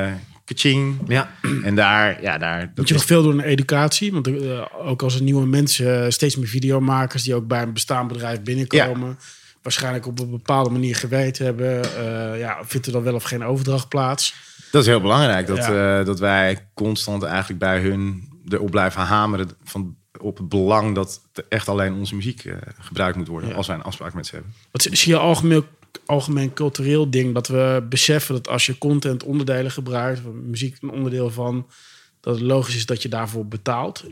Eh, kaching. ja. En daar, ja, daar. dat Moet je is- nog veel doen aan educatie? Want ook als er nieuwe mensen, steeds meer videomakers die ook bij een bestaand bedrijf binnenkomen, waarschijnlijk op een bepaalde manier geweten hebben, eh, ja, vindt er dan wel of geen overdracht plaats? Dat is heel belangrijk. Dat, Ja. eh, dat wij constant eigenlijk bij hun erop blijven hameren van, op het belang dat er echt alleen onze muziek eh, gebruikt moet worden Ja. als wij een afspraak met ze hebben. Wat zie je algemeen, algemeen cultureel ding dat we beseffen dat als je content onderdelen gebruikt, muziek een onderdeel van, dat het logisch is dat je daarvoor betaalt.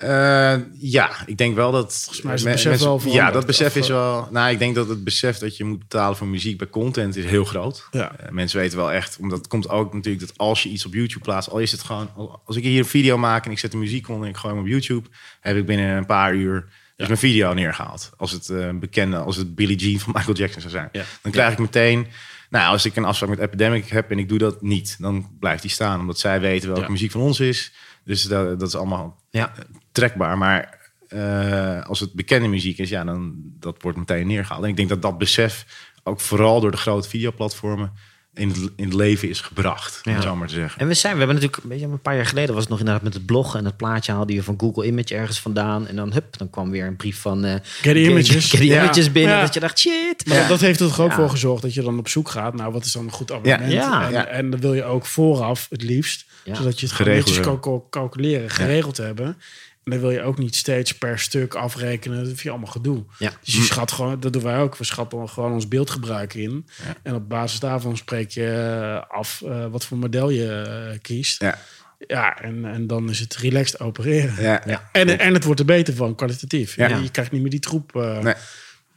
Eh, ja, ik denk wel dat. Volgens mij is het besef wel Ja, dat besef is eh, wel. Nou, ik denk dat het besef dat je moet betalen voor muziek bij content is heel groot. Ja. Eh, mensen weten wel echt, omdat het komt ook natuurlijk dat als je iets op YouTube plaatst, al is het gewoon, al- als ik hier een video maak en ik zet de muziek onder en ik gooi hem op YouTube, heb ik binnen een paar uur dus mijn video neergehaald. Als het eh, bekende, als het Billie Jean van Michael Jackson zou zijn, Ja. dan krijg ik meteen Nou, als ik een afspraak met Epidemic heb en ik doe dat niet, dan blijft die staan. Omdat zij weten welke muziek van ons is. Dus dat, dat is allemaal Ja. Trekbaar. Maar eh, als het bekende muziek is, ja, dan dat wordt meteen neergehaald. En ik denk dat dat besef ook vooral door de grote videoplatformen in het, in het leven is gebracht. Om Ja. het zo maar te zeggen. En we zijn, we hebben natuurlijk, weet je, een paar jaar geleden was het nog inderdaad met het blog en het plaatje haalde je van Google Image ergens vandaan en dan hup, dan kwam weer een brief van eh Getty Images. Getty Ja. Images binnen Ja. dat je dacht shit. Maar dat- dat heeft er toch ook Ja. voor gezorgd dat je dan op zoek gaat naar wat is dan een goed abonnement. Ja. En, Ja. en dan wil je ook vooraf het liefst, Ja. zodat je het Geregeld netjes kan cal- calculeren, geregeld hebben. En dan wil je ook niet steeds per stuk afrekenen. Dat vind je allemaal gedoe. Ja. Dus je schat gewoon, dat doen wij ook. We schatten gewoon ons beeldgebruik in. Ja. En op basis daarvan spreek je eh, af eh, wat voor model je eh, kiest. Ja. Ja, en, en dan is het relaxed opereren. Ja, Ja. En, en het wordt er beter van, kwalitatief. Ja. Je, je krijgt niet meer die troep. eh, Nee.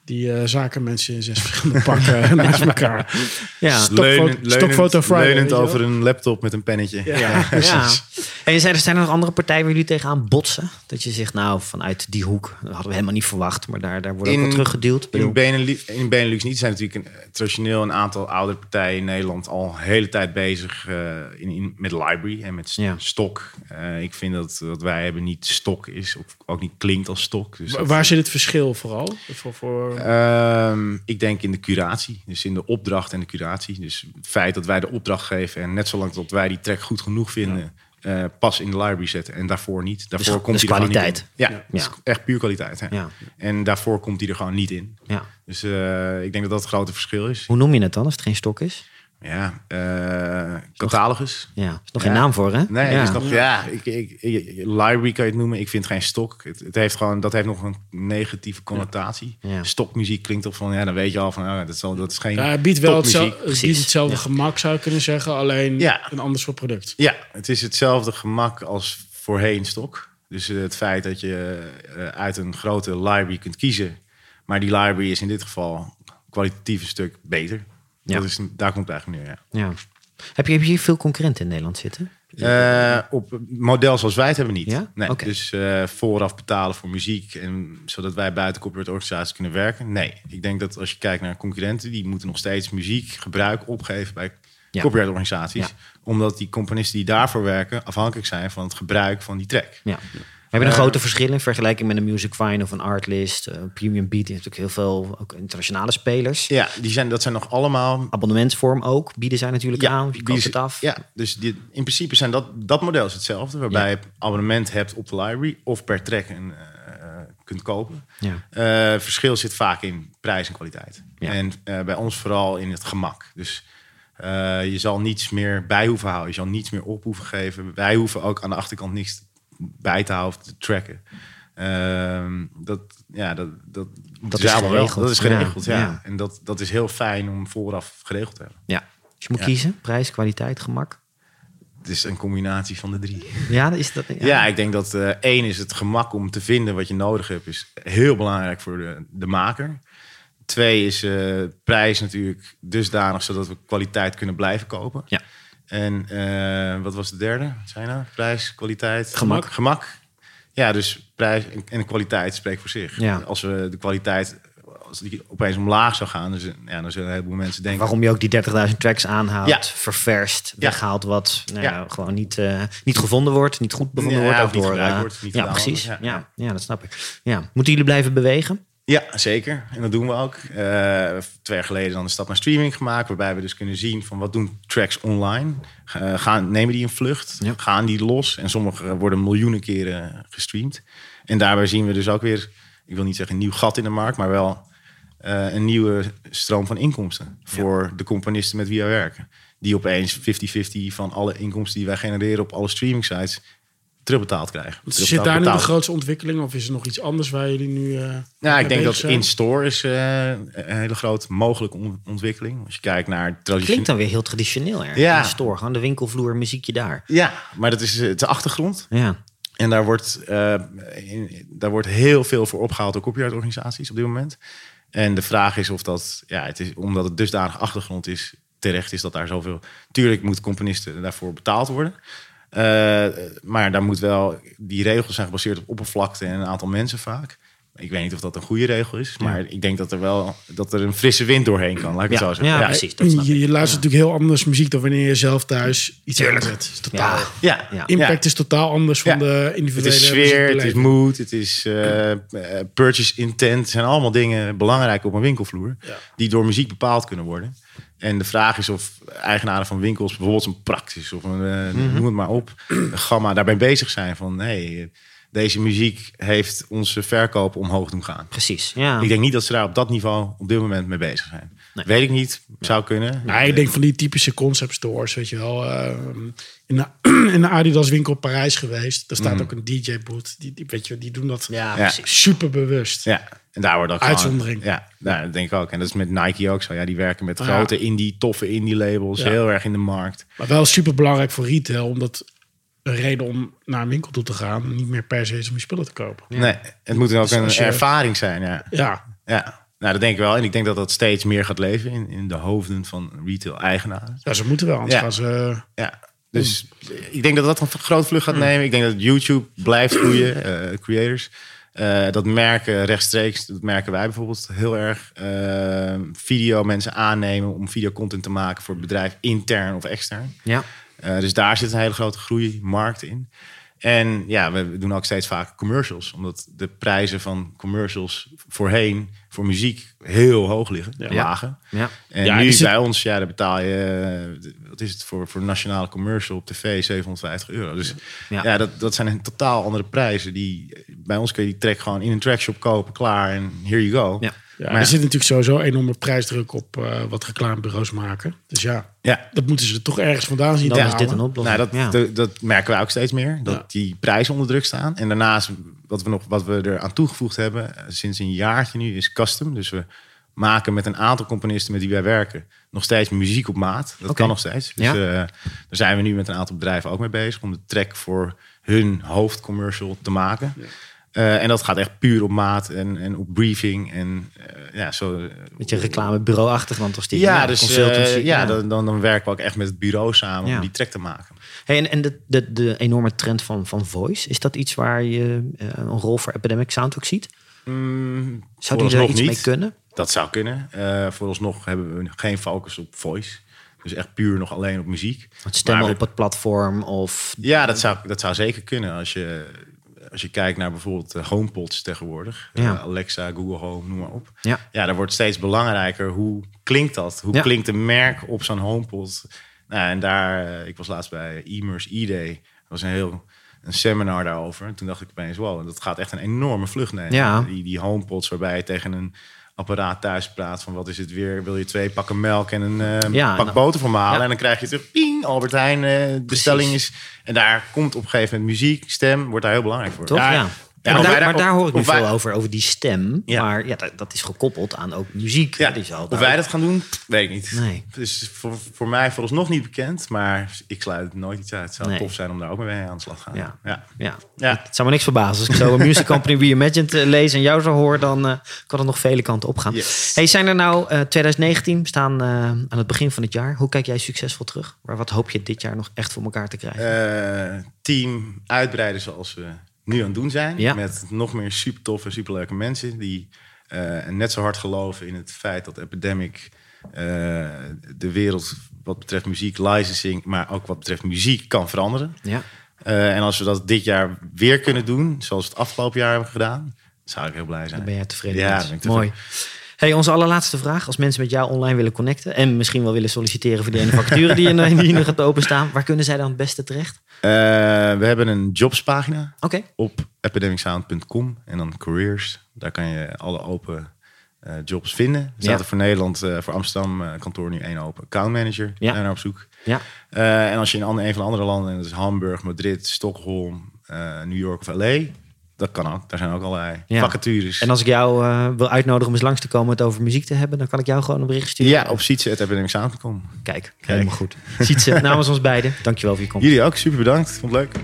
Die eh, zakenmensen in zes [laughs] verschillende pakken [laughs] naast elkaar. Ja. Stokfoto- Leunend, Friday, leunend over een laptop met een pennetje. Ja, [laughs] Ja. precies. En zijn er, zijn er nog andere partijen waar jullie tegenaan botsen? Dat je zegt, nou, vanuit die hoek, dat hadden we helemaal niet verwacht, maar daar, daar wordt ook In- wel teruggeduwd. In Benelux, in Benelux niet. Zijn natuurlijk een, traditioneel een aantal oudere partijen in Nederland al een hele tijd bezig eh, in, in, met library en met Ja. stok. Eh, ik vind dat wat wij hebben niet stok is, of ook niet klinkt als stok. Dus Waar zit het verschil vooral? Voor, voor... Ehm, ik denk in de curatie, dus in de opdracht en de curatie. Dus het feit dat wij de opdracht geven en net zolang dat wij die track goed genoeg vinden, eh, pas in de library zetten en daarvoor niet. Daarvoor Dus- komt dus die er kwaliteit. niet in. Ja, is echt puur kwaliteit. Hè? Ja. En daarvoor komt die er gewoon niet in. ja. Dus eh, ik denk dat dat het grote verschil is. Hoe noem je het dan als het geen stok is? Ja, eh, catalogus. Ja, is nog Ja. geen naam voor, hè? Nee, ja. is nog, ja, ik, ik, ik- library kan je het noemen. Ik vind geen stok. Het, het heeft gewoon, dat heeft nog een negatieve connotatie. Ja. Stokmuziek klinkt op van, ja, dan weet je al van, oh, dat, zal, dat is geen Ja, het biedt wel hetzelfde, het biedt hetzelfde Ja. gemak, zou je kunnen zeggen. Alleen Ja. een ander soort product. Ja, het is hetzelfde gemak als voorheen stok. Dus eh, het feit dat je eh, uit een grote library kunt kiezen. Maar die library is in dit geval kwalitatief een stuk beter. Ja. Dat is, daar komt het eigenlijk neer, ja. Ja. Heb, je, heb je hier veel concurrenten in Nederland zitten? Eh, op model zoals wij het hebben we niet. Ja? Nee. Dus eh, vooraf betalen voor muziek. En zodat wij buiten copyright organisaties kunnen werken. Nee. Ik denk dat als je kijkt naar concurrenten, die moeten nog steeds muziek gebruik opgeven bij Ja. organisaties. Ja. Omdat die componisten die daarvoor werken afhankelijk zijn van het gebruik van die track. Ja. Heb je een Eh, grote verschil in vergelijking met een Music Vine of een Artlist, uh, Premium Beat? Hebt ook heel veel ook internationale spelers. Ja, die zijn, dat zijn nog allemaal Abonnementsvorm ook, bieden zij natuurlijk aan. Je koopt het af. Ja, dus die, in principe zijn dat, dat model is hetzelfde. Waarbij je abonnement hebt op de library of per track een, eh, kunt kopen. Ja. Eh, verschil zit vaak in prijs en kwaliteit. Ja. En eh, bij ons vooral in het gemak. Dus eh, je zal niets meer bij hoeven houden. Je zal niets meer op hoeven geven. Wij hoeven ook aan de achterkant niks bij te houden of te tracken. Ehm, dat, ja, dat, dat, Dat is wel. geregeld. Dat is geregeld, Ja, ja. En dat, dat is heel fijn om vooraf geregeld te hebben. ja. Dus je moet Ja. kiezen, prijs, kwaliteit, gemak. Het is een combinatie van de drie. Ja, is dat... Ja, ik denk dat eh, één is het gemak om te vinden wat je nodig hebt, is heel belangrijk voor de, de maker. Twee is eh, prijs natuurlijk dusdanig zodat we kwaliteit kunnen blijven kopen. Ja. En eh, wat was de derde? Wat zijn nou? Prijs, kwaliteit, Gemak. Gemak. Ja, dus prijs en, kwaliteit spreekt voor zich. Ja. Als we de kwaliteit, als die opeens omlaag zou gaan, dus, ja, dan zullen een heleboel mensen denken. Waarom je ook die 30.000 tracks aanhaalt, Ja. ververst, weghaalt wat nou ja, gewoon niet, eh, niet gevonden wordt, niet goed bevonden Ja, wordt. ook niet door, eh, wordt, niet ja, precies. ja. ja. dat snap ik. Ja. Moeten jullie blijven bewegen? Ja, zeker. En dat doen we ook. Eh, twee jaar geleden dan een stap naar streaming gemaakt. Waarbij we dus kunnen zien van wat doen tracks online. Eh, gaan, nemen die een vlucht? Ja. Gaan die los? En sommige worden miljoenen keren gestreamd. En daarbij zien we dus ook weer, ik wil niet zeggen een nieuw gat in de markt. Maar wel eh, een nieuwe stroom van inkomsten. Voor de componisten met wie wij werken. Die opeens 50-50 van alle inkomsten die wij genereren op alle streaming sites terugbetaald krijgen. Zit daar nu de grootste ontwikkeling? Of is er nog iets anders waar jullie nu... eh Nou, mee ik denk dat in-store is eh, een hele grote mogelijke on- ontwikkeling. Als je kijkt naar Klinkt traditioneel... dan weer heel traditioneel erg. Ja. In de store, gewoon de winkelvloer, muziekje daar. Ja, maar dat is eh, het is de achtergrond. Ja, En daar wordt, eh, in- daar wordt heel veel voor opgehaald door copyright-organisaties op dit moment. En de vraag is of dat, ja, het is, omdat het dusdanig achtergrond is, terecht is dat daar zoveel... Tuurlijk moeten componisten daarvoor betaald worden. Eh, maar daar moet wel, die regels zijn gebaseerd op oppervlakte en een aantal mensen vaak. Ik weet niet of dat een goede regel is, maar ik denk dat er wel dat er een frisse wind doorheen kan. Laat ik Ja, het zo zeggen. ja, precies. Dat je, luistert natuurlijk heel anders muziek dan wanneer je zelf thuis iets aanzet. Is totaal, Ja, Ja, Ja. Impact is totaal anders van de Het individuele is sfeer, het is mood, het is eh, eh, purchase intent. Het zijn allemaal dingen belangrijk op een winkelvloer. Ja. Die door muziek bepaald kunnen worden. En de vraag is of eigenaren van winkels bijvoorbeeld een Praxis of een, eh, Mhm. noem het maar op, een gamma daarbij bezig zijn van hey, deze muziek heeft onze verkoop omhoog doen gaan. Precies, ja. Ik denk niet dat ze daar op dat niveau op dit moment mee bezig zijn. Weet ik niet, zou kunnen. Nou, ik denk van die typische concept stores, weet je wel. eh, in, de, [clears throat] in de Adidas winkel Parijs geweest. Daar staat ook een DJ boot. Die, die, weet je, die doen dat ja, super bewust. Ja, en daar wordt ook Uitzondering. Gewoon, ja, nou, dat denk ik ook. En dat is met Nike ook zo. Ja, die werken met Ja. grote indie, toffe indie labels. Ja. Heel erg in de markt. Maar wel super belangrijk voor retail, omdat een reden om naar een winkel toe te gaan niet meer per se is om je spullen te kopen. Nee, het moet dan ook Dus een je- ervaring zijn. Ja. Ja, ja, nou dat denk ik wel. En ik denk dat dat steeds meer gaat leven in, in de hoofden van retail-eigenaren. ja ze moeten wel, anders Ja. gaan ze... Ja, dus ik denk dat dat een groot vlucht gaat nemen. Ik denk dat YouTube blijft groeien, eh, creators. Eh, dat merken rechtstreeks, dat merken wij bijvoorbeeld heel erg. eh, video mensen aannemen om videocontent te maken voor het bedrijf intern of extern. Ja. Dus daar zit een hele grote groeimarkt in. En ja, we doen ook steeds vaker commercials. Omdat de prijzen van commercials voorheen voor muziek heel hoog liggen. Ja. Lagen. Ja. En Ja, nu bij ons, ja, dan betaal je, eh, wat is het voor, voor een nationale commercial op tv, 750 euro. Dus Ja. ja, dat, dat zijn een totaal andere prijzen. Die, bij ons kun je die track gewoon in een trackshop kopen, klaar en here you go. Ja. Ja, Maar er zit natuurlijk sowieso enorme prijsdruk op eh, wat reclamebureaus maken. Dus ja, ja. dat moeten ze toch ergens vandaan zien Dan te is dit een oplossing. Nou, dat, ja. dat, dat merken wij ook steeds meer. Dat Ja. die prijzen onder druk staan. En daarnaast, wat we, nog, wat we er aan toegevoegd hebben, eh, sinds een jaartje nu, is custom. Dus we maken met een aantal componisten met die wij werken nog steeds muziek op maat. Dat kan nog steeds. Dus Ja. eh, daar zijn we nu met een aantal bedrijven ook mee bezig om de track voor hun hoofdcommercial te maken. Eh, en dat gaat echt puur op maat en, en op briefing. En eh, ja, zo. Beetje reclamebureau-achtig dan toch stiekem. Ja, dus eh, ja, Dan, dan, dan werken we ook echt met het bureau samen Ja. om die track te maken. Hey, en en de, de, de enorme trend van, van voice, is dat iets waar je eh, een rol voor Epidemic Sound ook ziet? Mm, Zou die er iets mee kunnen? Dat zou kunnen. Eh vooralsnog hebben we geen focus op voice. Dus echt puur nog alleen op muziek. Het stemmen we- op het platform of... Ja, dat zou, dat zou zeker kunnen. Als je, als je kijkt naar bijvoorbeeld eh, HomePods tegenwoordig. Ja. Eh, Alexa, Google Home, noem maar op. Ja. Ja, daar wordt steeds belangrijker. Hoe klinkt dat? Hoe Ja. klinkt een merk op zo'n HomePod? Nou, en daar, eh, ik was laatst bij Immers E-Day. Dat was een heel een seminar daarover. En toen dacht ik opeens, wow, dat gaat echt een enorme vlucht nemen. Ja. Die, die HomePods waarbij je tegen een apparaat thuis praat van wat is het weer? Wil je twee pakken melk en een eh, Ja, pak nou, boter voor me halen? ja. En dan krijg je terug, ping, Albert Heijn, eh, bestelling is... En daar komt op een gegeven moment muziek, stem, wordt daar heel belangrijk voor. Toch? Ja. Ja, maar, daar, wij daar- maar daar hoor ik nu wij- veel over, over die stem. Ja. Maar ja, dat, dat is gekoppeld aan ook muziek. Ja, of wij dat gaan doen, weet ik niet. Nee. Dus voor, voor mij vooralsnog niet bekend, maar ik sluit nooit iets uit. Het zou Nee. tof zijn om daar ook mee aan de slag te gaan. Ja. ja. Ja. Ja. Het zou me niks verbazen. Als ik zo een [laughs] Music Company Reimagined eh, lees en jou zo hoor, dan eh, kan het nog vele kanten op gaan. Yes. Hey, zijn er nou eh 2019, we staan eh, aan het begin van het jaar. Hoe kijk jij succesvol terug? Maar wat hoop je dit jaar nog echt voor elkaar te krijgen? Eh, team uitbreiden zoals we nu aan het doen zijn. Ja. Met nog meer super toffe, super leuke mensen die eh, net zo hard geloven in het feit dat Epidemic eh, de wereld wat betreft muziek, licensing, maar ook wat betreft muziek kan veranderen. ja. Eh, en als we dat dit jaar weer kunnen doen, zoals we het afgelopen jaar hebben gedaan, zou ik heel blij zijn. Dan ben jij tevreden. Ja, met. dan ben ik tevreden. Mooi. Hey, onze allerlaatste vraag. Als mensen met jou online willen connecten... en misschien wel willen solliciteren voor die ene vacature die, je- die nog gaat openstaan... waar kunnen zij dan het beste terecht? Eh, we hebben een jobspagina Oké. op epidemicsound.com en dan careers. Daar kan je alle open eh, jobs vinden. Er staat Ja. er voor Nederland, eh, voor Amsterdam kantoor nu één open. Account manager, Ja. daar naar op zoek. Ja. En als je in ander- een van de andere landen, en dat is Hamburg, Madrid, Stockholm, New York of LA, dat kan ook. Daar zijn ook allerlei Ja. vacatures. En als ik jou eh, wil uitnodigen om eens langs te komen... het over muziek te hebben... dan kan ik jou gewoon een bericht sturen. ja, op sietse.epidemicsound.com. Kijk, helemaal goed. Ziet ze [laughs] namens ons beiden. Dankjewel voor je komst. Jullie ook, super bedankt. Vond het leuk.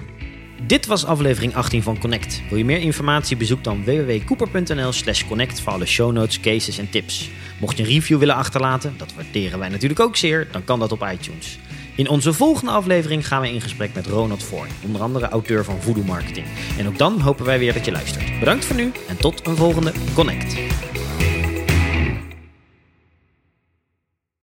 Dit was aflevering 18 van Connect. Wil je meer informatie? Bezoek dan www.cooper.nl slash connect voor alle show notes, cases en tips. Mocht je een review willen achterlaten, dat waarderen wij natuurlijk ook zeer, dan kan dat op iTunes. In onze volgende aflevering gaan we in gesprek met Ronald Voorn, onder andere auteur van Voodoo Marketing. En ook dan hopen wij weer dat je luistert. Bedankt voor nu en tot een volgende Connect.